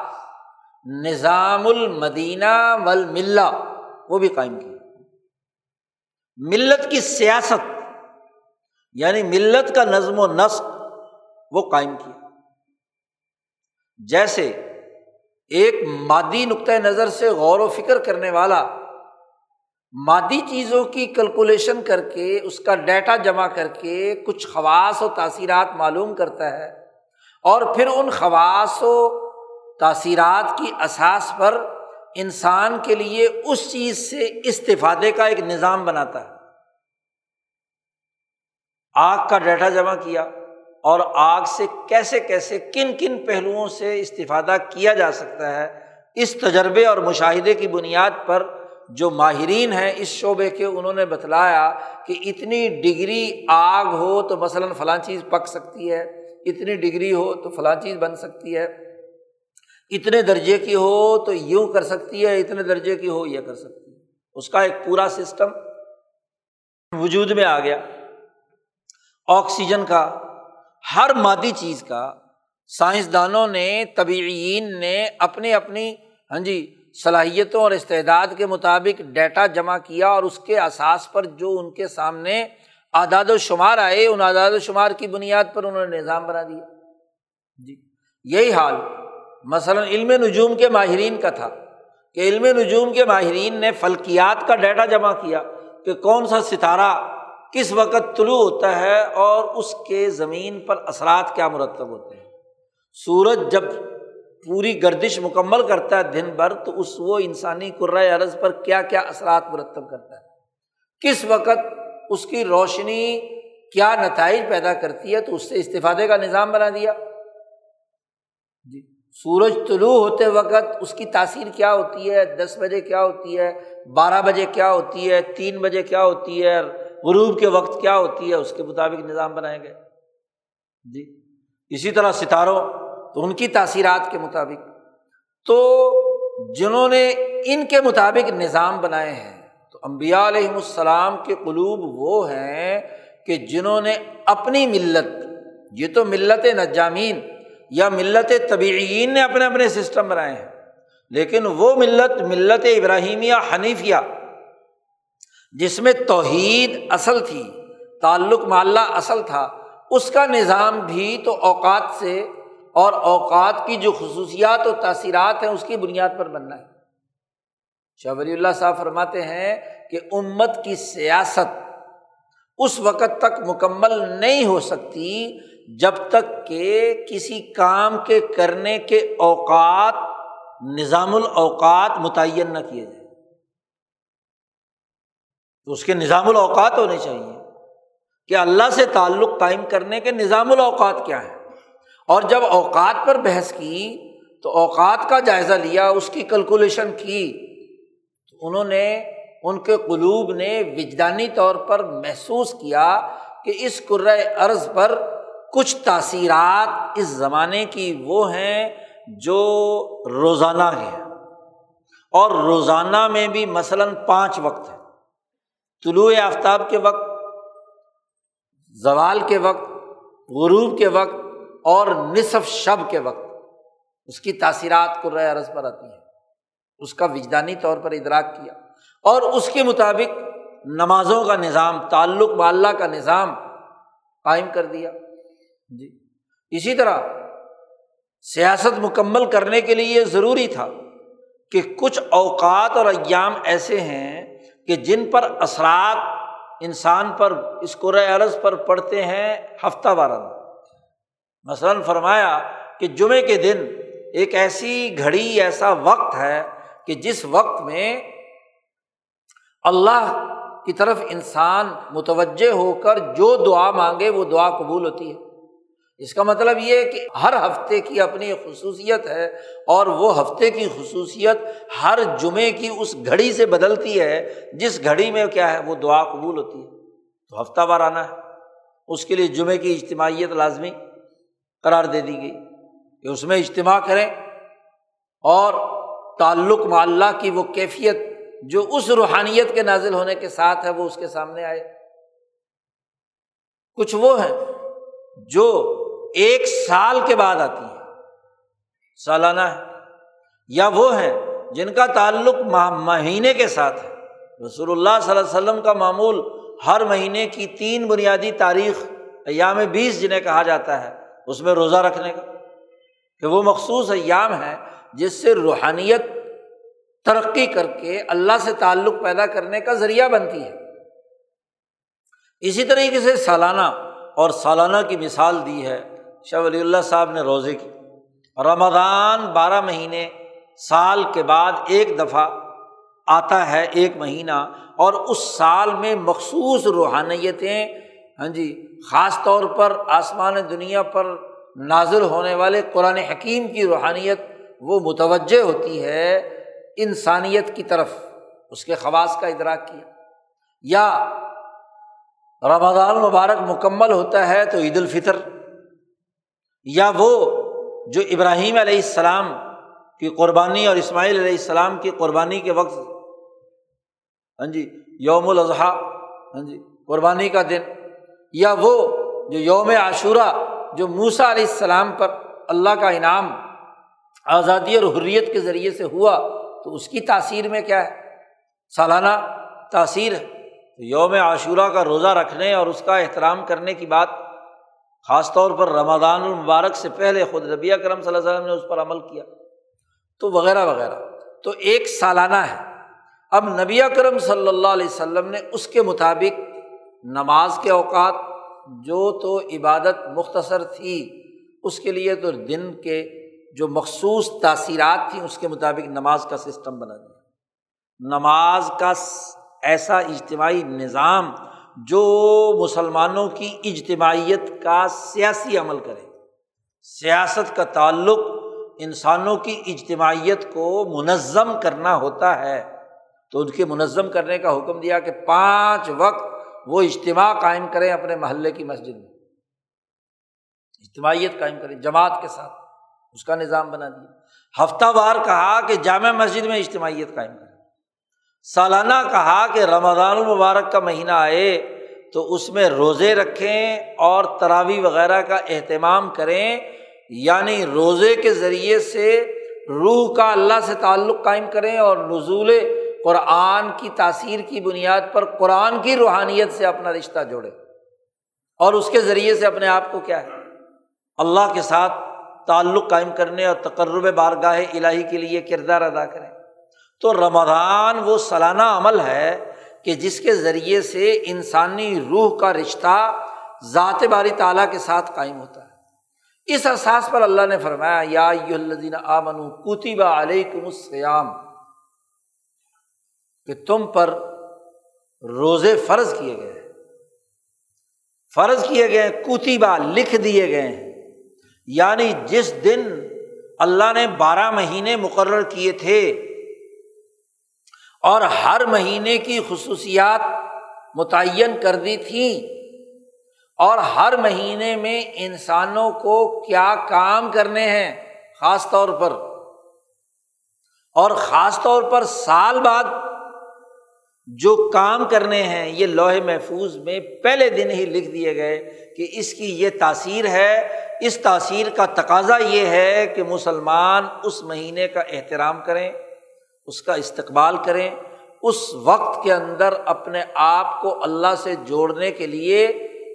نظام المدینہ والملہ، وہ بھی قائم کی۔ ملت کی سیاست یعنی ملت کا نظم و نسق، وہ قائم کیا جیسے ایک مادی نقطۂ نظر سے غور و فکر کرنے والا مادی چیزوں کی کیلکولیشن کر کے اس کا ڈیٹا جمع کر کے کچھ خواص و تاثیرات معلوم کرتا ہے اور پھر ان خواص و تاثیرات کی اساس پر انسان کے لیے اس چیز سے استفادے کا ایک نظام بناتا ہے۔ آگ کا ڈیٹا جمع کیا اور آگ سے کیسے کیسے کن کن پہلوؤں سے استفادہ کیا جا سکتا ہے، اس تجربے اور مشاہدے کی بنیاد پر جو ماہرین ہیں اس شعبے کے، انہوں نے بتلایا کہ اتنی ڈگری آگ ہو تو مثلاً فلاں چیز پک سکتی ہے، اتنی ڈگری ہو تو فلاں چیز بن سکتی ہے، اتنے درجے کی ہو تو یوں کر سکتی ہے، اتنے درجے کی ہو یہ کر سکتی ہے۔ اس کا ایک پورا سسٹم وجود میں آ گیا۔ آکسیجن کا، ہر مادی چیز کا، سائنسدانوں نے طبعین نے اپنی اپنی ہاں جی صلاحیتوں اور استعداد کے مطابق ڈیٹا جمع کیا اور اس کے اساس پر جو ان کے سامنے اعداد و شمار آئے، ان اعداد و شمار کی بنیاد پر انہوں نے نظام بنا دیا۔ جی یہی حال۔ مثلاً علم نجوم کے ماہرین کا تھا کہ علم نجوم کے ماہرین نے فلکیات کا ڈیٹا جمع کیا کہ کون سا ستارہ کس وقت طلوع ہوتا ہے اور اس کے زمین پر اثرات کیا مرتب ہوتے ہیں۔ سورج جب پوری گردش مکمل کرتا ہے دن بھر، تو اس وہ انسانی قرۂۂ عرض پر کیا کیا اثرات مرتب کرتا ہے؟ کس وقت اس کی روشنی کیا نتائج پیدا کرتی ہے؟ تو اس سے استفادے کا نظام بنا دیا۔ جی سورج طلوع ہوتے وقت اس کی تاثیر کیا ہوتی ہے؟ دس بجے کیا ہوتی ہے؟ بارہ بجے کیا ہوتی ہے؟ تین بجے کیا ہوتی ہے؟ غروب کے وقت کیا ہوتی ہے؟ اس کے مطابق نظام بنائے گئے۔ جی اسی طرح ستاروں تو ان کی تاثیرات کے مطابق۔ تو جنہوں نے ان کے مطابق نظام بنائے ہیں، تو امبیا علیہم السلام کے قلوب وہ ہیں کہ جنہوں نے اپنی ملت، یہ تو ملت نجامین یا ملت طبعین نے اپنے اپنے سسٹم بنائے ہیں، لیکن وہ ملت ملت ابراہیمیہ حنیفیہ، جس میں توحید اصل تھی، تعلق معلّہ اصل تھا، اس کا نظام بھی تو اوقات سے اور اوقات کی جو خصوصیات و تاثیرات ہیں اس کی بنیاد پر بننا ہے۔ شاہ ولی اللہ صاحب فرماتے ہیں کہ امت کی سیاست اس وقت تک مکمل نہیں ہو سکتی جب تک کہ کسی کام کے کرنے کے اوقات، نظام الاوقات متعین نہ کیے جائے تو اس کے نظام الاوقات ہونے چاہیے کہ اللہ سے تعلق قائم کرنے کے نظام الاوقات کیا ہے اور جب اوقات پر بحث کی تو اوقات کا جائزہ لیا، اس کی کیلکولیشن کی، تو انہوں نے، ان کے قلوب نے وجدانی طور پر محسوس کیا کہ اس عرض پر کچھ تاثیرات اس زمانے کی وہ ہیں جو روزانہ ہے اور روزانہ میں بھی مثلاً پانچ وقت ہے طلوع آفتاب کے وقت، زوال کے وقت، غروب کے وقت اور نصف شب کے وقت اس کی تاثیرات کو عرض پر آتی ہیں۔ اس کا وجدانی طور پر ادراک کیا۔ اور اس کے مطابق نمازوں کا نظام، تعلق باللہ کا نظام قائم کر دیا۔ جی۔ اسی طرح سیاست مکمل کرنے کے لیے یہ ضروری تھا کہ کچھ اوقات اور ایام ایسے ہیں کہ جن پر اثرات انسان پر اس عرض پر پڑتے ہیں ہفتہ وارانہ۔ مثلاً فرمایا کہ جمعے کے دن ایک ایسی گھڑی، ایسا وقت ہے کہ جس وقت میں اللہ کی طرف انسان متوجہ ہو کر جو دعا مانگے وہ دعا قبول ہوتی ہے۔ اس کا مطلب یہ ہے کہ ہر ہفتے کی اپنی خصوصیت ہے اور وہ ہفتے کی خصوصیت ہر جمعے کی اس گھڑی سے بدلتی ہے جس گھڑی میں کیا ہے وہ دعا قبول ہوتی ہے۔ تو ہفتہ وار آنا ہے۔ اس کے لیے جمعے کی اجتماعیت لازمی۔ قرار دے دی گئی کہ اس میں اجتماع کریں اور تعلق معلّہ کی وہ کیفیت جو اس روحانیت کے نازل ہونے کے ساتھ ہے وہ اس کے سامنے آئے۔ کچھ وہ ہیں جو ایک سال کے بعد آتی ہے سالانہ ہے یا وہ ہیں جن کا تعلق مہینے کے ساتھ ہے۔ رسول اللہ صلی اللہ علیہ وسلم کا معمول ہر مہینے کی تین بنیادی تاریخ ایام بیس جنہیں کہا جاتا ہے۔ اس میں روزہ رکھنے کا، کہ وہ مخصوص ایام ہے جس سے روحانیت ترقی کر کے اللہ سے تعلق پیدا کرنے کا ذریعہ بنتی ہے۔ اسی طریقے سے سالانہ اور سالانہ کی مثال دی ہے شاہ ولی اللہ صاحب نے روزے کی۔ رمضان بارہ مہینے سال کے بعد ایک دفعہ آتا ہے، ایک مہینہ، اور اس سال میں مخصوص روحانیتیں ہاں جی خاص طور پر آسمان دنیا پر نازل ہونے والے قرآن حکیم کی روحانیت وہ متوجہ ہوتی ہے انسانیت کی طرف، اس کے خواص کا ادراک کیا۔ یا رمضان مبارک مکمل ہوتا ہے تو عید الفطر، یا وہ جو ابراہیم علیہ السلام کی قربانی اور اسماعیل علیہ السلام کی قربانی کے وقت ہاں جی یوم الاضحیٰ ہاں جی قربانی کا دن۔ یا وہ جو یوم عاشورہ، جو موسا علیہ السلام پر اللہ کا انعام، آزادی اور حریت کے ذریعے سے ہوا، تو اس کی تاثیر میں کیا ہے؟ سالانہ تاثیر ہے۔ یوم عاشورہ کا روزہ رکھنے اور اس کا احترام کرنے کی بات خاص طور پر رمضان المبارک سے پہلے خود ربیہ کرم صلی اللہ علیہ وسلم نے اس پر عمل کیا۔ تو وغیرہ وغیرہ۔ تو ایک سالانہ ہے۔ اب نبی کرم صلی اللہ علیہ وسلم نے اس کے مطابق نماز کے اوقات جو تو عبادت مختصر تھی، اس کے لیے تو دن کے جو مخصوص تاثیرات تھیں، اس کے مطابق نماز کا سسٹم بنا دیا۔ نماز کا ایسا اجتماعی نظام جو مسلمانوں کی اجتماعیت کا سیاسی عمل کرے۔ سیاست کا تعلق انسانوں کی اجتماعیت کو منظم کرنا ہوتا ہے۔ تو ان کے منظم کرنے کا حکم دیا کہ پانچ وقت وہ اجتماع قائم کریں اپنے محلے کی مسجد میں۔ اجتماعیت قائم کریں، جماعت کے ساتھ اس کا نظام بنا دیا۔ ہفتہ وار کہا کہ جامع مسجد میں اجتماعیت قائم کریں۔ سالانہ کہا کہ رمضان المبارک کا مہینہ آئے تو اس میں روزے رکھیں اور تراوی وغیرہ کا اہتمام کریں۔ یعنی روزے کے ذریعے سے روح کا اللہ سے تعلق قائم کریں اور نزول قرآن کی تاثیر کی بنیاد پر قرآن کی روحانیت سے اپنا رشتہ جوڑے۔ اور اس کے ذریعے سے اپنے آپ کو کیا ہے؟ اللہ کے ساتھ تعلق قائم کرنے اور تقرب بارگاہ الہی کے لیے کردار ادا کریں۔ تو رمضان وہ سالانہ عمل ہے کہ جس کے ذریعے سے انسانی روح کا رشتہ ذات باری تعالیٰ کے ساتھ قائم ہوتا ہے۔ اس احساس پر اللہ نے فرمایا، یا الدین آمن کتبہ علیہ السیام کہ تم پر روزے فرض کیے گئے فرض کیے گئے کتبہ لکھ دیے گئے ہیں۔ یعنی جس دن اللہ نے بارہ مہینے مقرر کیے تھے اور ہر مہینے کی خصوصیات متعین کر دی تھیں اور ہر مہینے میں انسانوں کو کیا کام کرنے ہیں خاص طور پر۔ اور خاص طور پر سال بعد جو کام کرنے ہیں، یہ لوہے محفوظ میں پہلے دن ہی لکھ دیے گئے کہ اس کی یہ تاثیر ہے۔ اس تاثیر کا تقاضا یہ ہے کہ مسلمان اس مہینے کا احترام کریں، اس کا استقبال کریں، اس وقت کے اندر اپنے آپ کو اللہ سے جوڑنے کے لیے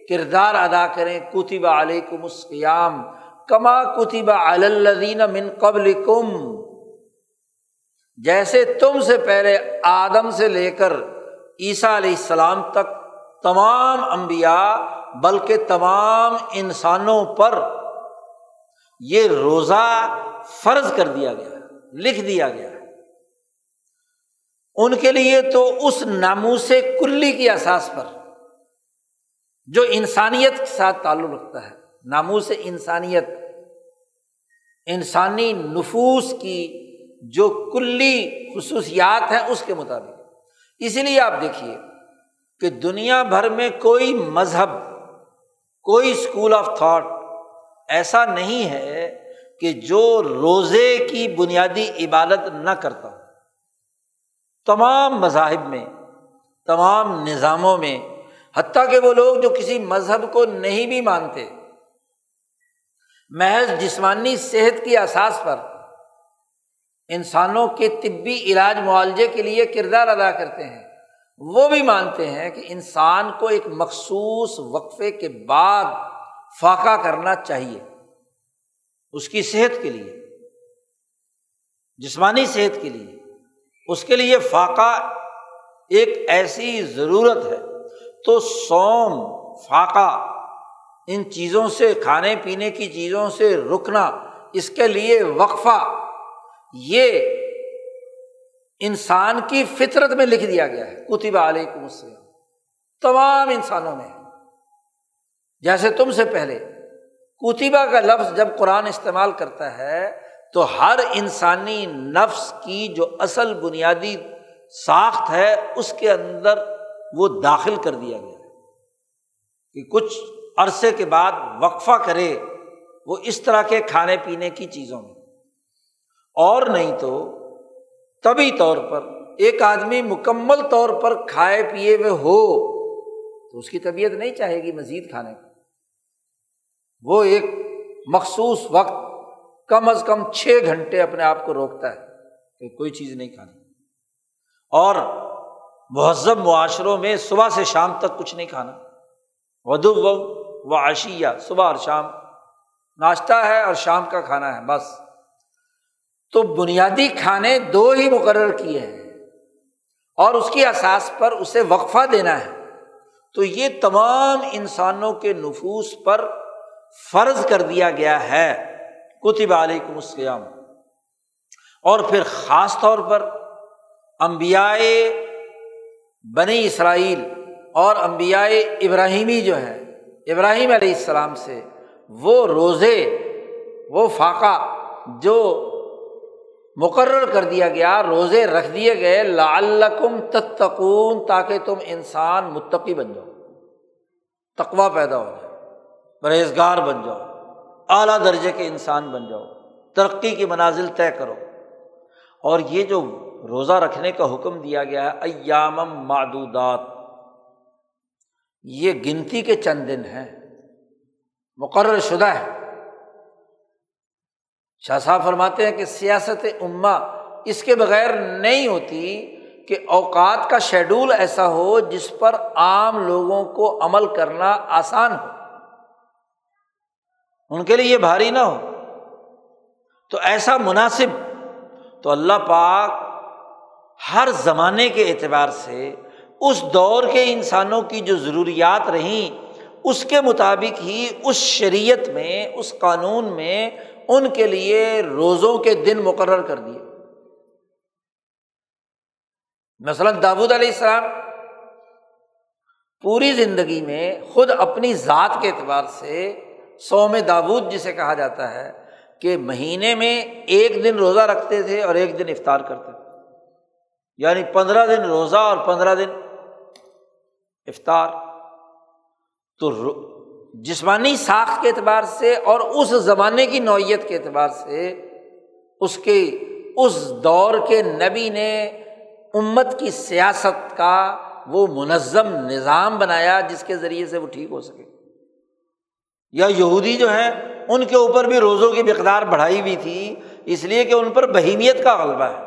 کردار ادا کریں۔ کتب علیہ کم اسقیام کما کتب الدین من قبل کم جیسے تم سے پہلے آدم سے لے کر عیسیٰ علیہ السلام تک تمام انبیاء، بلکہ تمام انسانوں پر یہ روزہ فرض کر دیا گیا لکھ دیا گیا ان کے لیے تو اس ناموس کلی کی احساس پر، جو انسانیت کے ساتھ تعلق رکھتا ہے، ناموس انسانیت، انسانی نفوس کی جو کلی خصوصیات ہیں اس کے مطابق۔ اسی لیے آپ دیکھیے کہ دنیا بھر میں کوئی مذہب، کوئی اسکول آف تھاٹ ایسا نہیں ہے کہ جو روزے کی بنیادی عبادت نہ کرتا ہو۔ تمام مذاہب میں، تمام نظاموں میں، حتیٰ کہ وہ لوگ جو کسی مذہب کو نہیں بھی مانتے، محض جسمانی صحت کی احساس پر انسانوں کے طبی علاج معالجے کے لیے کردار ادا کرتے ہیں۔ وہ بھی مانتے ہیں کہ انسان کو ایک مخصوص وقفے کے بعد فاقہ کرنا چاہیے۔ اس کی صحت کے لیے، جسمانی صحت کے لیے۔ اس کے لیے فاقہ ایک ایسی ضرورت ہے۔ تو سوم فاقہ، ان چیزوں سے، کھانے پینے کی چیزوں سے رکنا، اس کے لیے وقفہ یہ انسان کی فطرت میں لکھ دیا گیا ہے۔ کتب علیکم السلام تمام انسانوں میں جیسے تم سے پہلے۔ کتبہ کا لفظ جب قرآن استعمال کرتا ہے، تو ہر انسانی نفس کی جو اصل بنیادی ساخت ہے، اس کے اندر وہ داخل کر دیا گیا ہے۔ کہ کچھ عرصے کے بعد وقفہ کرے وہ اس طرح کے کھانے پینے کی چیزوں میں۔ اور نہیں تو طبی طور پر ایک آدمی مکمل طور پر کھائے پیے ہوئے ہو، تو اس کی طبیعت نہیں چاہے گی مزید کھانے کو وہ ایک مخصوص وقت کم از کم چھ گھنٹے اپنے آپ کو روکتا ہے کہ کوئی چیز نہیں کھانی۔ اور مہذب معاشروں میں صبح سے شام تک کچھ نہیں کھانا۔ ودو و عشیہ صبح اور شام، ناشتہ ہے اور شام کا کھانا ہے، بس۔ تو بنیادی کھانے دو ہی مقرر کیے ہیں اور اس کی اساس پر اسے وقفہ دینا ہے۔ تو یہ تمام انسانوں کے نفوس پر فرض کر دیا گیا ہے۔ کتب علیکم السلام۔ اور پھر خاص طور پر امبیائے بنی اسرائیل اور امبیائے ابراہیمی جو ہے ابراہیم علیہ السلام سے وہ روزے، وہ فاقہ جو مقرر کر دیا گیا، روزے رکھ دیے گئے، لعلکم تتقون، تاکہ تم انسان متقی بن جاؤ تقوا پیدا ہو جائے، پرہیزگار بن جاؤ، اعلیٰ درجے کے انسان بن جاؤ، ترقی کی منازل طے کرو۔ اور یہ جو روزہ رکھنے کا حکم دیا گیا ہے ایام معدودات، یہ گنتی کے چند دن ہیں، مقرر شدہ ہے۔ شاہ صاحب فرماتے ہیں کہ سیاست عما اس کے بغیر نہیں ہوتی کہ اوقات کا شیڈول ایسا ہو جس پر عام لوگوں کو عمل کرنا آسان ہو۔ ان کے لیے یہ بھاری نہ ہو۔ تو ایسا مناسب تو اللہ پاک ہر زمانے کے اعتبار سے اس دور کے انسانوں کی جو ضروریات رہیں، اس کے مطابق ہی اس شریعت میں، اس قانون میں ان کے لیے روزوں کے دن مقرر کر دیے۔ مثلاً داود علیہ السلام پوری زندگی میں خود اپنی ذات کے اعتبار سے سوم داود جسے کہا جاتا ہے کہ مہینے میں ایک دن روزہ رکھتے تھے اور ایک دن افطار کرتے تھے۔ یعنی پندرہ دن روزہ اور پندرہ دن افطار۔ تو جسمانی ساخت کے اعتبار سے اور اس زمانے کی نوعیت کے اعتبار سے اس کے، اس دور کے نبی نے امت کی سیاست کا وہ منظم نظام بنایا جس کے ذریعے سے وہ ٹھیک ہو سکے۔ یا یہودی جو ہے ان کے اوپر بھی روزوں کی مقدار بڑھائی ہوئی تھی، اس لیے کہ ان پر بہیمیت کا غلبہ ہے۔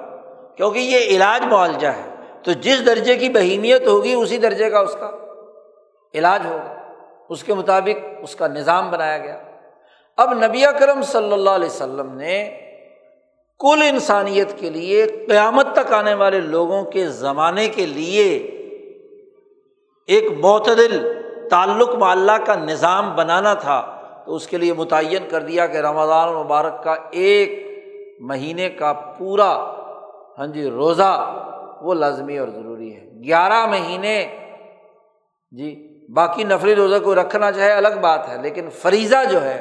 کیونکہ یہ علاج معالجہ ہے۔ تو جس درجے کی بہیمیت ہوگی، اسی درجے کا اس کا علاج ہوگا۔ اس کے مطابق اس کا نظام بنایا گیا۔ اب نبی کرم صلی اللہ علیہ وسلم نے کل انسانیت کے لیے قیامت تک آنے والے لوگوں کے زمانے کے لیے ایک معتدل تعلق معلّہ کا نظام بنانا تھا، تو اس کے لیے متعین کر دیا کہ رمضان المبارک کا ایک مہینے کا پورا ہاں جی روزہ وہ لازمی اور ضروری ہے۔ گیارہ مہینے جی باقی نفری روزہ کو رکھنا چاہے الگ بات ہے، لیکن فریضہ جو ہے،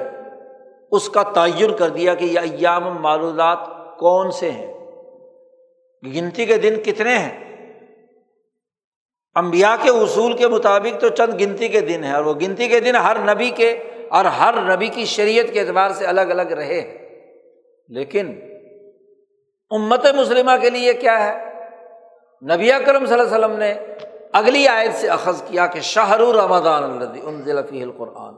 اس کا تعین کر دیا کہ یہ ایام معلومات کون سے ہیں؟ گنتی کے دن کتنے ہیں؟ امبیا کے اصول کے مطابق تو چند گنتی کے دن ہیں، اور وہ گنتی کے دن ہر نبی کے اور ہر نبی کی شریعت کے اعتبار سے الگ الگ رہے لیکن امت مسلمہ کے لیے کیا ہے؟ نبی کرم صلی اللہ علیہ وسلم نے اگلی آیت سے اخذ کیا کہ شاہر رمضان الفی القرآن۔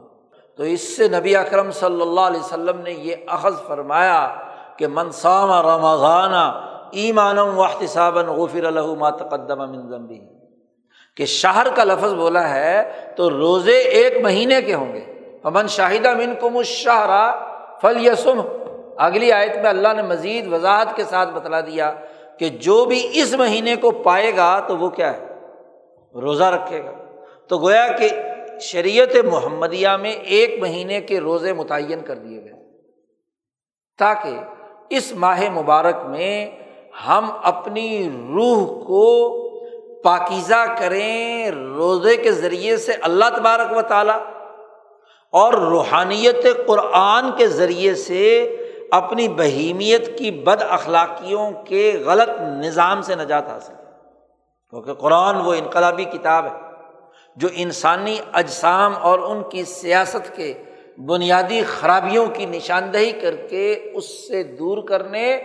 تو اس سے نبی اکرم صلی اللہ علیہ وسلم نے یہ اخذ فرمایا کہ منسام رمضان ایمان و احتساب غفر الحمات تقدم من ذنبی کہ شہر کا لفظ بولا ہے تو روزے ایک مہینے کے ہوں گے۔ امن شاہدہ من کو مشاہرا فل یسم اگلی آیت میں اللہ نے مزید وضاحت کے ساتھ بتلا دیا کہ جو بھی اس مہینے کو پائے گا تو وہ کیا ہے؟ روزہ رکھے گا۔ تو گویا کہ شریعت محمدیہ میں ایک مہینے کے روزے متعین کر دیے گئے۔ تاکہ اس ماہ مبارک میں ہم اپنی روح کو پاکیزہ کریں روزے کے ذریعے سے اللہ تبارک و تعالیٰ اور روحانیت قرآن کے ذریعے سے اپنی بہیمیت کی بد اخلاقیوں کے غلط نظام سے نجات حاصل۔ کیونکہ قرآن وہ انقلابی کتاب ہے جو انسانی اجسام اور ان کی سیاست کے بنیادی خرابیوں کی نشاندہی کر کے اس سے دور کرنے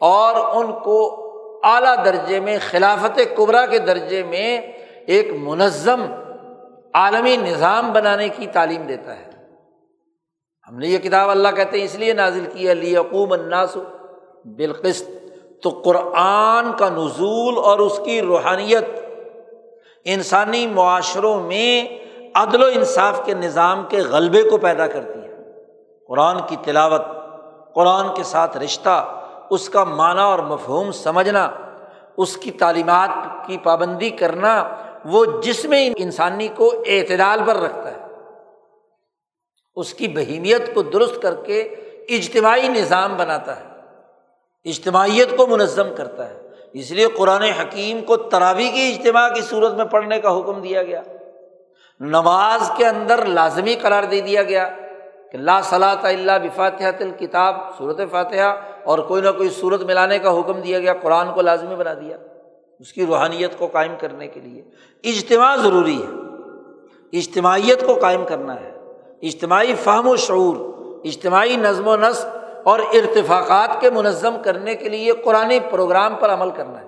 اور ان کو اعلیٰ درجے میں، خلافت قبرا کے درجے میں ایک منظم عالمی نظام بنانے کی تعلیم دیتا ہے۔ ہم نے یہ کتاب اللہ کہتے ہیں اس لیے نازل کی ہے لیقوم الناس بالقسط۔ تو قرآن کا نزول اور اس کی روحانیت انسانی معاشروں میں عدل و انصاف کے نظام کے غلبے کو پیدا کرتی ہے۔ قرآن کی تلاوت، قرآن کے ساتھ رشتہ، اس کا معنی اور مفہوم سمجھنا، اس کی تعلیمات کی پابندی کرنا، وہ جس میں انسانی کو اعتدال پر رکھتا ہے۔ اس کی بہیمیت کو درست کر کے اجتماعی نظام بناتا ہے۔ اجتماعیت کو منظم کرتا ہے۔ اس لیے قرآن حکیم کو تراوی کی اجتماع کی صورت میں پڑھنے کا حکم دیا گیا۔ نماز کے اندر لازمی قرار دے دیا گیا کہ لا صلاح اللہ بفاتحہ تل کتاب صورت فاتحہ، اور کوئی نہ کوئی صورت ملانے کا حکم دیا گیا، قرآن کو لازمی بنا دیا۔ اس کی روحانیت کو قائم کرنے کے لیے۔ اجتماع ضروری ہے۔ اجتماعیت کو قائم کرنا ہے۔ اجتماعی فہم و شعور، اجتماعی نظم و نسق اور ارتفاقات کے منظم کرنے کے لیے قرآن پروگرام پر عمل کرنا ہے۔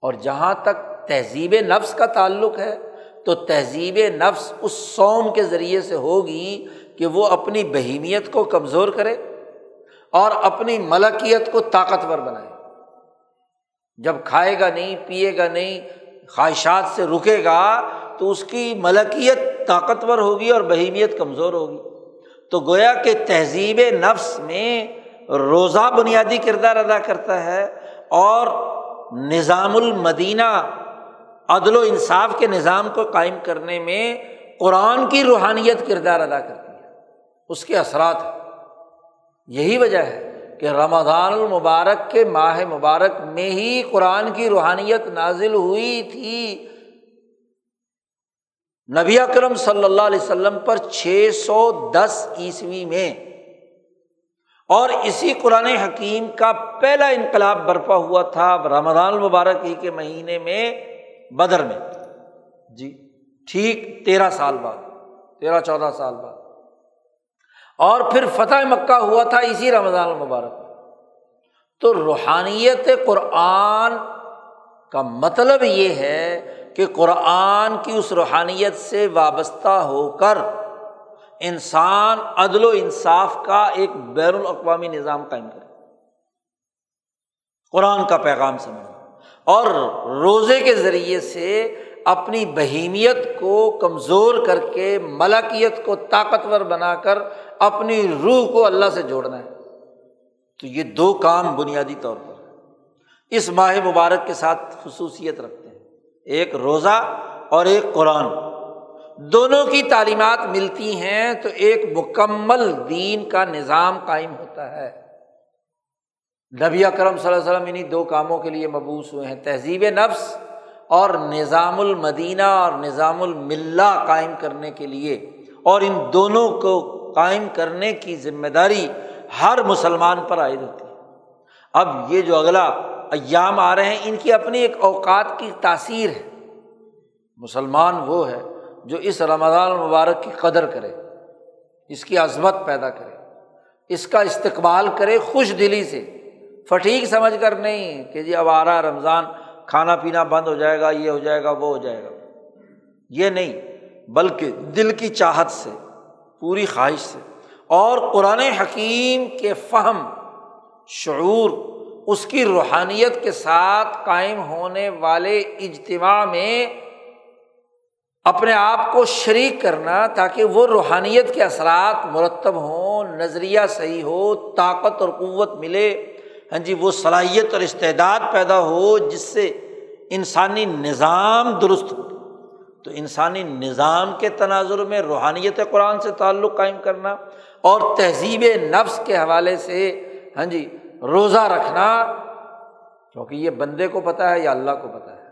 اور جہاں تک تہذیب نفس کا تعلق ہے، تو تہذیب نفس اس سوم کے ذریعے سے ہوگی کہ وہ اپنی بہیمیت کو کمزور کرے اور اپنی ملکیت کو طاقتور بنائے۔ جب کھائے گا نہیں، پیے گا نہیں، خواہشات سے رکے گا، تو اس کی ملکیت طاقتور ہوگی اور بہیمیت کمزور ہوگی۔ تو گویا کہ تہذیب نفس میں روزہ بنیادی کردار ادا کرتا ہے اور نظام المدینہ، عدل و انصاف کے نظام کو قائم کرنے میں قرآن کی روحانیت کردار ادا کرتی ہے۔ اس کے اثرات ہیں۔ یہی وجہ ہے کہ رمضان المبارک کے ماہ مبارک میں ہی قرآن کی روحانیت نازل ہوئی تھی۔ نبی اکرم صلی اللہ علیہ وسلم پر چھ سو دس عیسوی میں اور اسی قرآن حکیم کا پہلا انقلاب برپا ہوا تھا رمضان المبارک ہی کے مہینے میں بدر میں۔ جی ٹھیک تیرہ سال بعد، تیرہ چودہ سال بعد۔ اور پھر فتح مکہ ہوا تھا اسی رمضان المبارک تو روحانیت قرآن کا مطلب یہ ہے کہ قرآن کی اس روحانیت سے وابستہ ہو کر انسان عدل و انصاف کا ایک بین الاقوامی نظام قائم کرے۔ قرآن کا پیغام سمجھ اور روزے کے ذریعے سے اپنی بہیمیت کو کمزور کر کے ملکیت کو طاقتور بنا کر اپنی روح کو اللہ سے جوڑنا ہے۔ تو یہ دو کام بنیادی طور پر۔ اس ماہ مبارک کے ساتھ خصوصیت رکھتے ہیں ایک روزہ اور ایک قرآن۔ دونوں کی تعلیمات ملتی ہیں تو ایک مکمل دین کا نظام قائم ہوتا ہے۔ نبی اکرم صلی اللہ علیہ وسلم انہیں دو کاموں کے لیے مبوس ہوئے ہیں۔ تہذیب نفس اور نظام المدینہ اور نظام الملہ قائم کرنے کے لیے۔ اور ان دونوں کو قائم کرنے کی ذمہ داری ہر مسلمان پر عائد ہوتی ہے۔ اب یہ جو اگلا ایام آ رہے ہیں، ان کی اپنی ایک اوقات کی تاثیر ہے۔ مسلمان وہ ہے جو اس رمضان المبارک کی قدر کرے، اس کی عظمت پیدا کرے، اس کا استقبال کرے خوش دلی سے۔ فٹیک سمجھ کر نہیں کہ جی اب آ رہا رمضان، کھانا پینا بند ہو جائے گا، یہ ہو جائے گا، وہ ہو جائے گا۔ یہ نہیں، بلکہ دل کی چاہت سے، پوری خواہش سے۔ اور قرآن حکیم کے فہم، شعور اس کی روحانیت کے ساتھ قائم ہونے والے اجتماع میں اپنے آپ کو شریک کرنا تاکہ وہ روحانیت کے اثرات مرتب ہوں، نظریہ صحیح ہو، طاقت اور قوت ملے۔ ہاں جی وہ صلاحیت اور استعداد پیدا ہو جس سے انسانی نظام درست ہو۔ تو انسانی نظام کے تناظر میں روحانیت قرآن سے تعلق قائم کرنا اور تہذیب نفس کے حوالے سے ہاں جی روزہ رکھنا، کیونکہ یہ بندے کو پتہ ہے یا اللہ کو پتہ ہے۔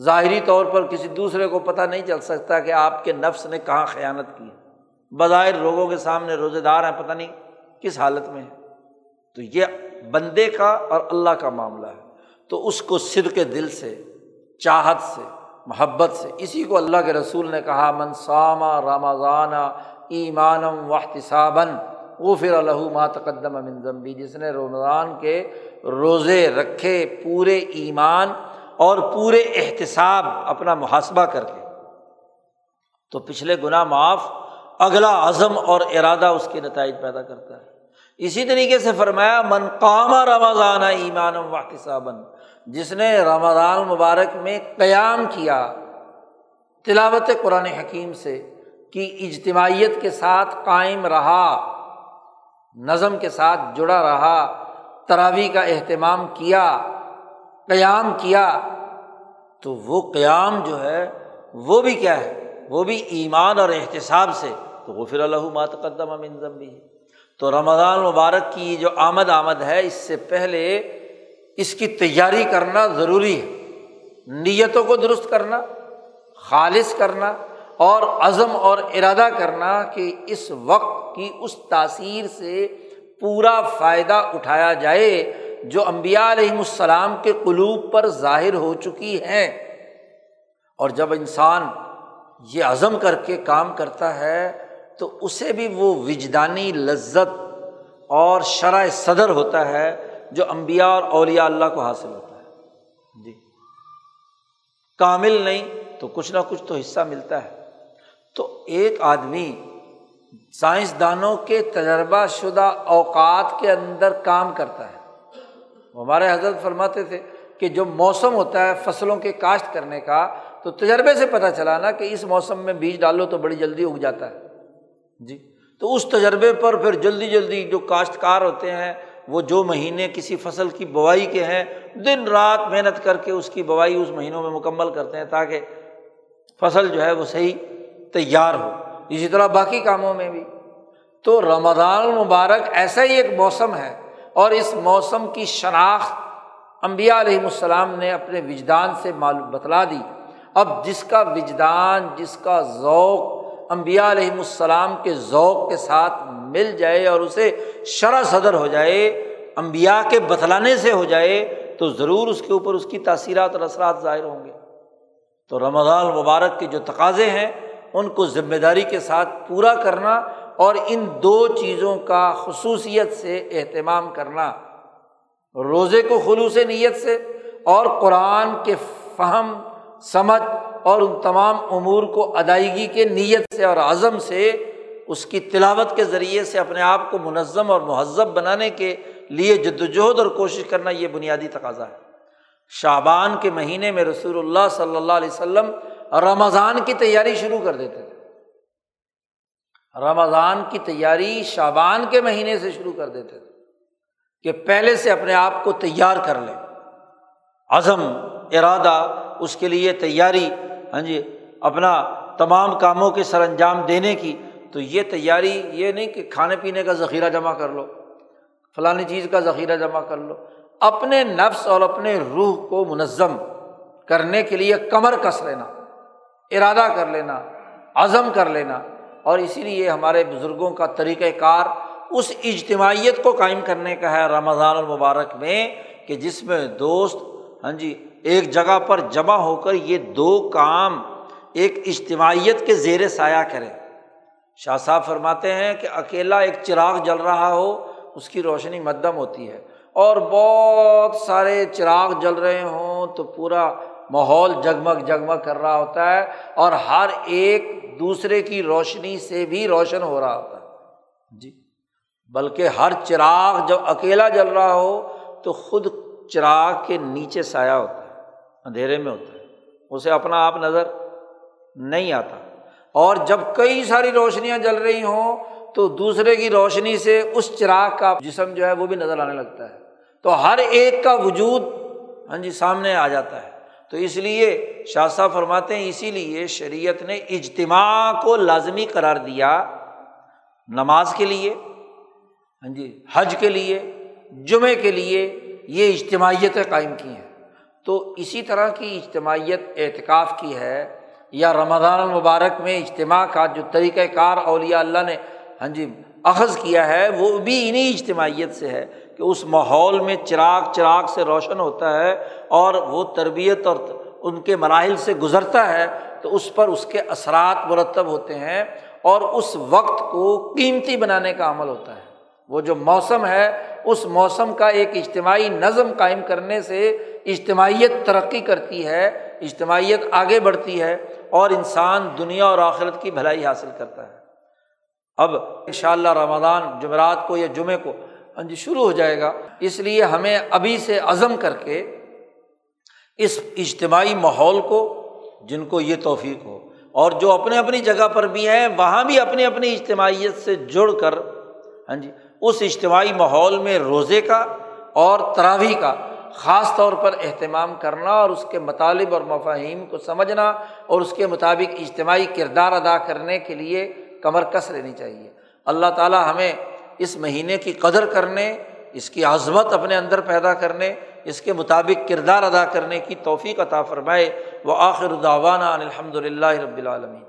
ظاہری طور پر کسی دوسرے کو پتہ نہیں چل سکتا کہ آپ کے نفس نے کہاں خیانت کی ہے۔ بظاہر لوگوں کے سامنے روزے دار ہیں، پتہ نہیں کس حالت میں ہے تو یہ بندے کا اور اللہ کا معاملہ ہے۔ تو اس کو سر کے دل سے، چاہت سے، محبت سے، اسی کو اللہ کے رسول نے کہا منسامہ رمضانہ ایمانم واحتصابً وہ پھر الحما تقدم امن ضمبی جس نے رمضان کے روزے رکھے پورے ایمان اور پورے احتساب اپنا محاسبہ کر کے۔ تو پچھلے گناہ معاف اگلا عزم اور ارادہ اس کے نتائج پیدا کرتا ہے۔ اسی طریقے سے فرمایا منقامہ رمضان ایمان واحتصابً جس نے رمضان مبارک میں قیام کیا تلاوت قرآن حکیم سے کہ اجتماعیت کے ساتھ قائم رہا۔ نظم کے ساتھ جڑا رہا تراوی کا اہتمام کیا، قیام کیا، تو وہ قیام جو ہے، وہ بھی کیا ہے؟ وہ بھی ایمان اور احتساب سے۔ تو وہ اللہ ماتقدم امن بھی تو رمضان مبارک کی جو آمد آمد ہے، اس سے پہلے اس کی تیاری کرنا ضروری ہے۔ نیتوں کو درست کرنا، خالص کرنا اور عزم اور ارادہ کرنا کہ اس وقت کی اس تاثیر سے پورا فائدہ اٹھایا جائے جو امبیا علیہم السلام کے قلوب پر ظاہر ہو چکی ہیں۔ اور جب انسان یہ عزم کر کے کام کرتا ہے تو اسے بھی وہ وجدانی لذت اور شرح صدر ہوتا ہے جو امبیا اور اولیاء اللہ کو حاصل ہوتا ہے۔ جی۔ کامل نہیں تو کچھ نہ کچھ تو حصہ ملتا ہے۔ تو ایک آدمی سائنسدانوں کے تجربہ شدہ اوقات کے اندر کام کرتا ہے۔ ہمارے حضرت فرماتے تھے کہ جو موسم ہوتا ہے فصلوں کے کاشت کرنے کا، تو تجربے سے پتہ چلا نا کہ اس موسم میں بیج ڈالو تو بڑی جلدی اگ جاتا ہے۔ جی تو اس تجربے پر پھر جلدی جلدی جو کاشتکار ہوتے ہیں، وہ جو مہینے کسی فصل کی بوائی کے ہیں، دن رات محنت کر کے اس کی بوائی اس مہینوں میں مکمل کرتے ہیں تاکہ فصل جو ہے وہ صحیح تیار ہو۔ اسی طرح باقی کاموں میں بھی۔ تو رمضان المبارک ایسا ہی ایک موسم ہے اور اس موسم کی شناخت امبیا علیہم السلام نے اپنے وجدان سے معلوم بتلا دی۔ اب جس کا وجدان، جس کا ذوق امبیا علیہم السلام کے ذوق کے ساتھ مل جائے اور اسے شرح صدر ہو جائے امبیا کے بتلانے سے ہو جائے، تو ضرور اس کے اوپر اس کی تاثیرات اور اثرات ظاہر ہوں گے۔ تو رمضان المبارک کے جو تقاضے ہیں ان کو ذمہ داری کے ساتھ پورا کرنا اور ان دو چیزوں کا خصوصیت سے اہتمام کرنا۔ روزے کو خلوص نیت سے اور قرآن کے فہم، سمجھ اور ان تمام امور کو ادائیگی کے نیت سے اور عزم سے، اس کی تلاوت کے ذریعے سے اپنے آپ کو منظم اور مہذب بنانے کے لیے جد وجہد اور کوشش کرنا یہ بنیادی تقاضا ہے۔ شعبان کے مہینے میں رسول اللہ صلی اللہ علیہ وسلم رمضان کی تیاری شروع کر دیتے تھے۔ رمضان کی تیاری شابان کے مہینے سے شروع کر دیتے تھے کہ پہلے سے اپنے آپ کو تیار کر لیں۔ عزم، ارادہ، اس کے لیے تیاری ہاں جی اپنا تمام کاموں کے سر انجام دینے کی۔ تو یہ تیاری یہ نہیں کہ کھانے پینے کا ذخیرہ جمع کر لو، فلانی چیز کا ذخیرہ جمع کر لو۔ اپنے نفس اور اپنے روح کو منظم کرنے کے لیے کمر کس لینا۔ ارادہ کر لینا، عزم کر لینا۔ اور اسی لیے ہمارے بزرگوں کا طریقۂ کار اس اجتماعیت کو قائم کرنے کا ہے رمضان المبارک میں، کہ جس میں دوست ہاں جی ایک جگہ پر جمع ہو کر یہ دو کام ایک اجتماعیت کے زیر سایہ کریں۔ شاہ صاحب فرماتے ہیں کہ اکیلا ایک چراغ جل رہا ہو، اس کی روشنی مدم ہوتی ہے۔ اور بہت سارے چراغ جل رہے ہوں تو پورا ماحول جگمگ جگمگ کر رہا ہوتا ہے اور ہر ایک دوسرے کی روشنی سے بھی روشن ہو رہا ہوتا ہے۔ جی۔ بلکہ ہر چراغ جب اکیلا جل رہا ہو تو خود چراغ کے نیچے سایہ ہوتا ہے، اندھیرے میں ہوتا ہے۔ اسے اپنا آپ نظر نہیں آتا۔ اور جب کئی ساری روشنیاں جل رہی ہوں تو دوسرے کی روشنی سے اس چراغ کا جسم جو ہے وہ بھی نظر آنے لگتا ہے۔ تو ہر ایک کا وجود ہاں جی سامنے آ جاتا ہے۔ تو اس لیے شاہ صاحب فرماتے ہیں، اسی لیے شریعت نے اجتماع کو لازمی قرار دیا نماز کے لیے ہاں جی حج کے لیے، جمعے کے لیے یہ اجتماعیتیں قائم کی ہیں۔ تو اسی طرح کی اجتماعیت اعتکاف کی ہے یا رمضان المبارک میں اجتماع کا جو طریقۂ کار اولیاء اللہ نے ہاں جی اخذ کیا ہے، وہ بھی انہیں اجتماعیت سے ہے۔ کہ اس ماحول میں چراغ چراغ سے روشن ہوتا ہے اور وہ تربیت اور ان کے مراحل سے گزرتا ہے، تو اس پر اس کے اثرات مرتب ہوتے ہیں اور اس وقت کو قیمتی بنانے کا عمل ہوتا ہے۔ وہ جو موسم ہے، اس موسم کا ایک اجتماعی نظم قائم کرنے سے اجتماعیت ترقی کرتی ہے، اجتماعیت آگے بڑھتی ہے اور انسان دنیا اور آخرت کی بھلائی حاصل کرتا ہے۔ اب ان شاء اللہ رمضان جمعرات کو یا جمعے کو ہاں جی شروع ہو جائے گا۔ اس لیے ہمیں ابھی سے عزم کر کے اس اجتماعی ماحول کو، جن کو یہ توفیق ہو، اور جو اپنے اپنی جگہ پر بھی ہیں، وہاں بھی اپنی اپنی اجتماعیت سے جڑ کر ہاں جی اس اجتماعی ماحول میں روزے کا اور تراویح کا خاص طور پر اہتمام کرنا اور اس کے مطالب اور مفاہیم کو سمجھنا اور اس کے مطابق اجتماعی کردار ادا کرنے کے لیے کمر کس لینی چاہیے۔ اللہ تعالیٰ ہمیں اس مہینے کی قدر کرنے، اس کی عظمت اپنے اندر پیدا کرنے، اس کے مطابق کردار ادا کرنے کی توفیق عطا فرمائے۔ وہ آخر داوانہ الحمد للہ رب العالمین۔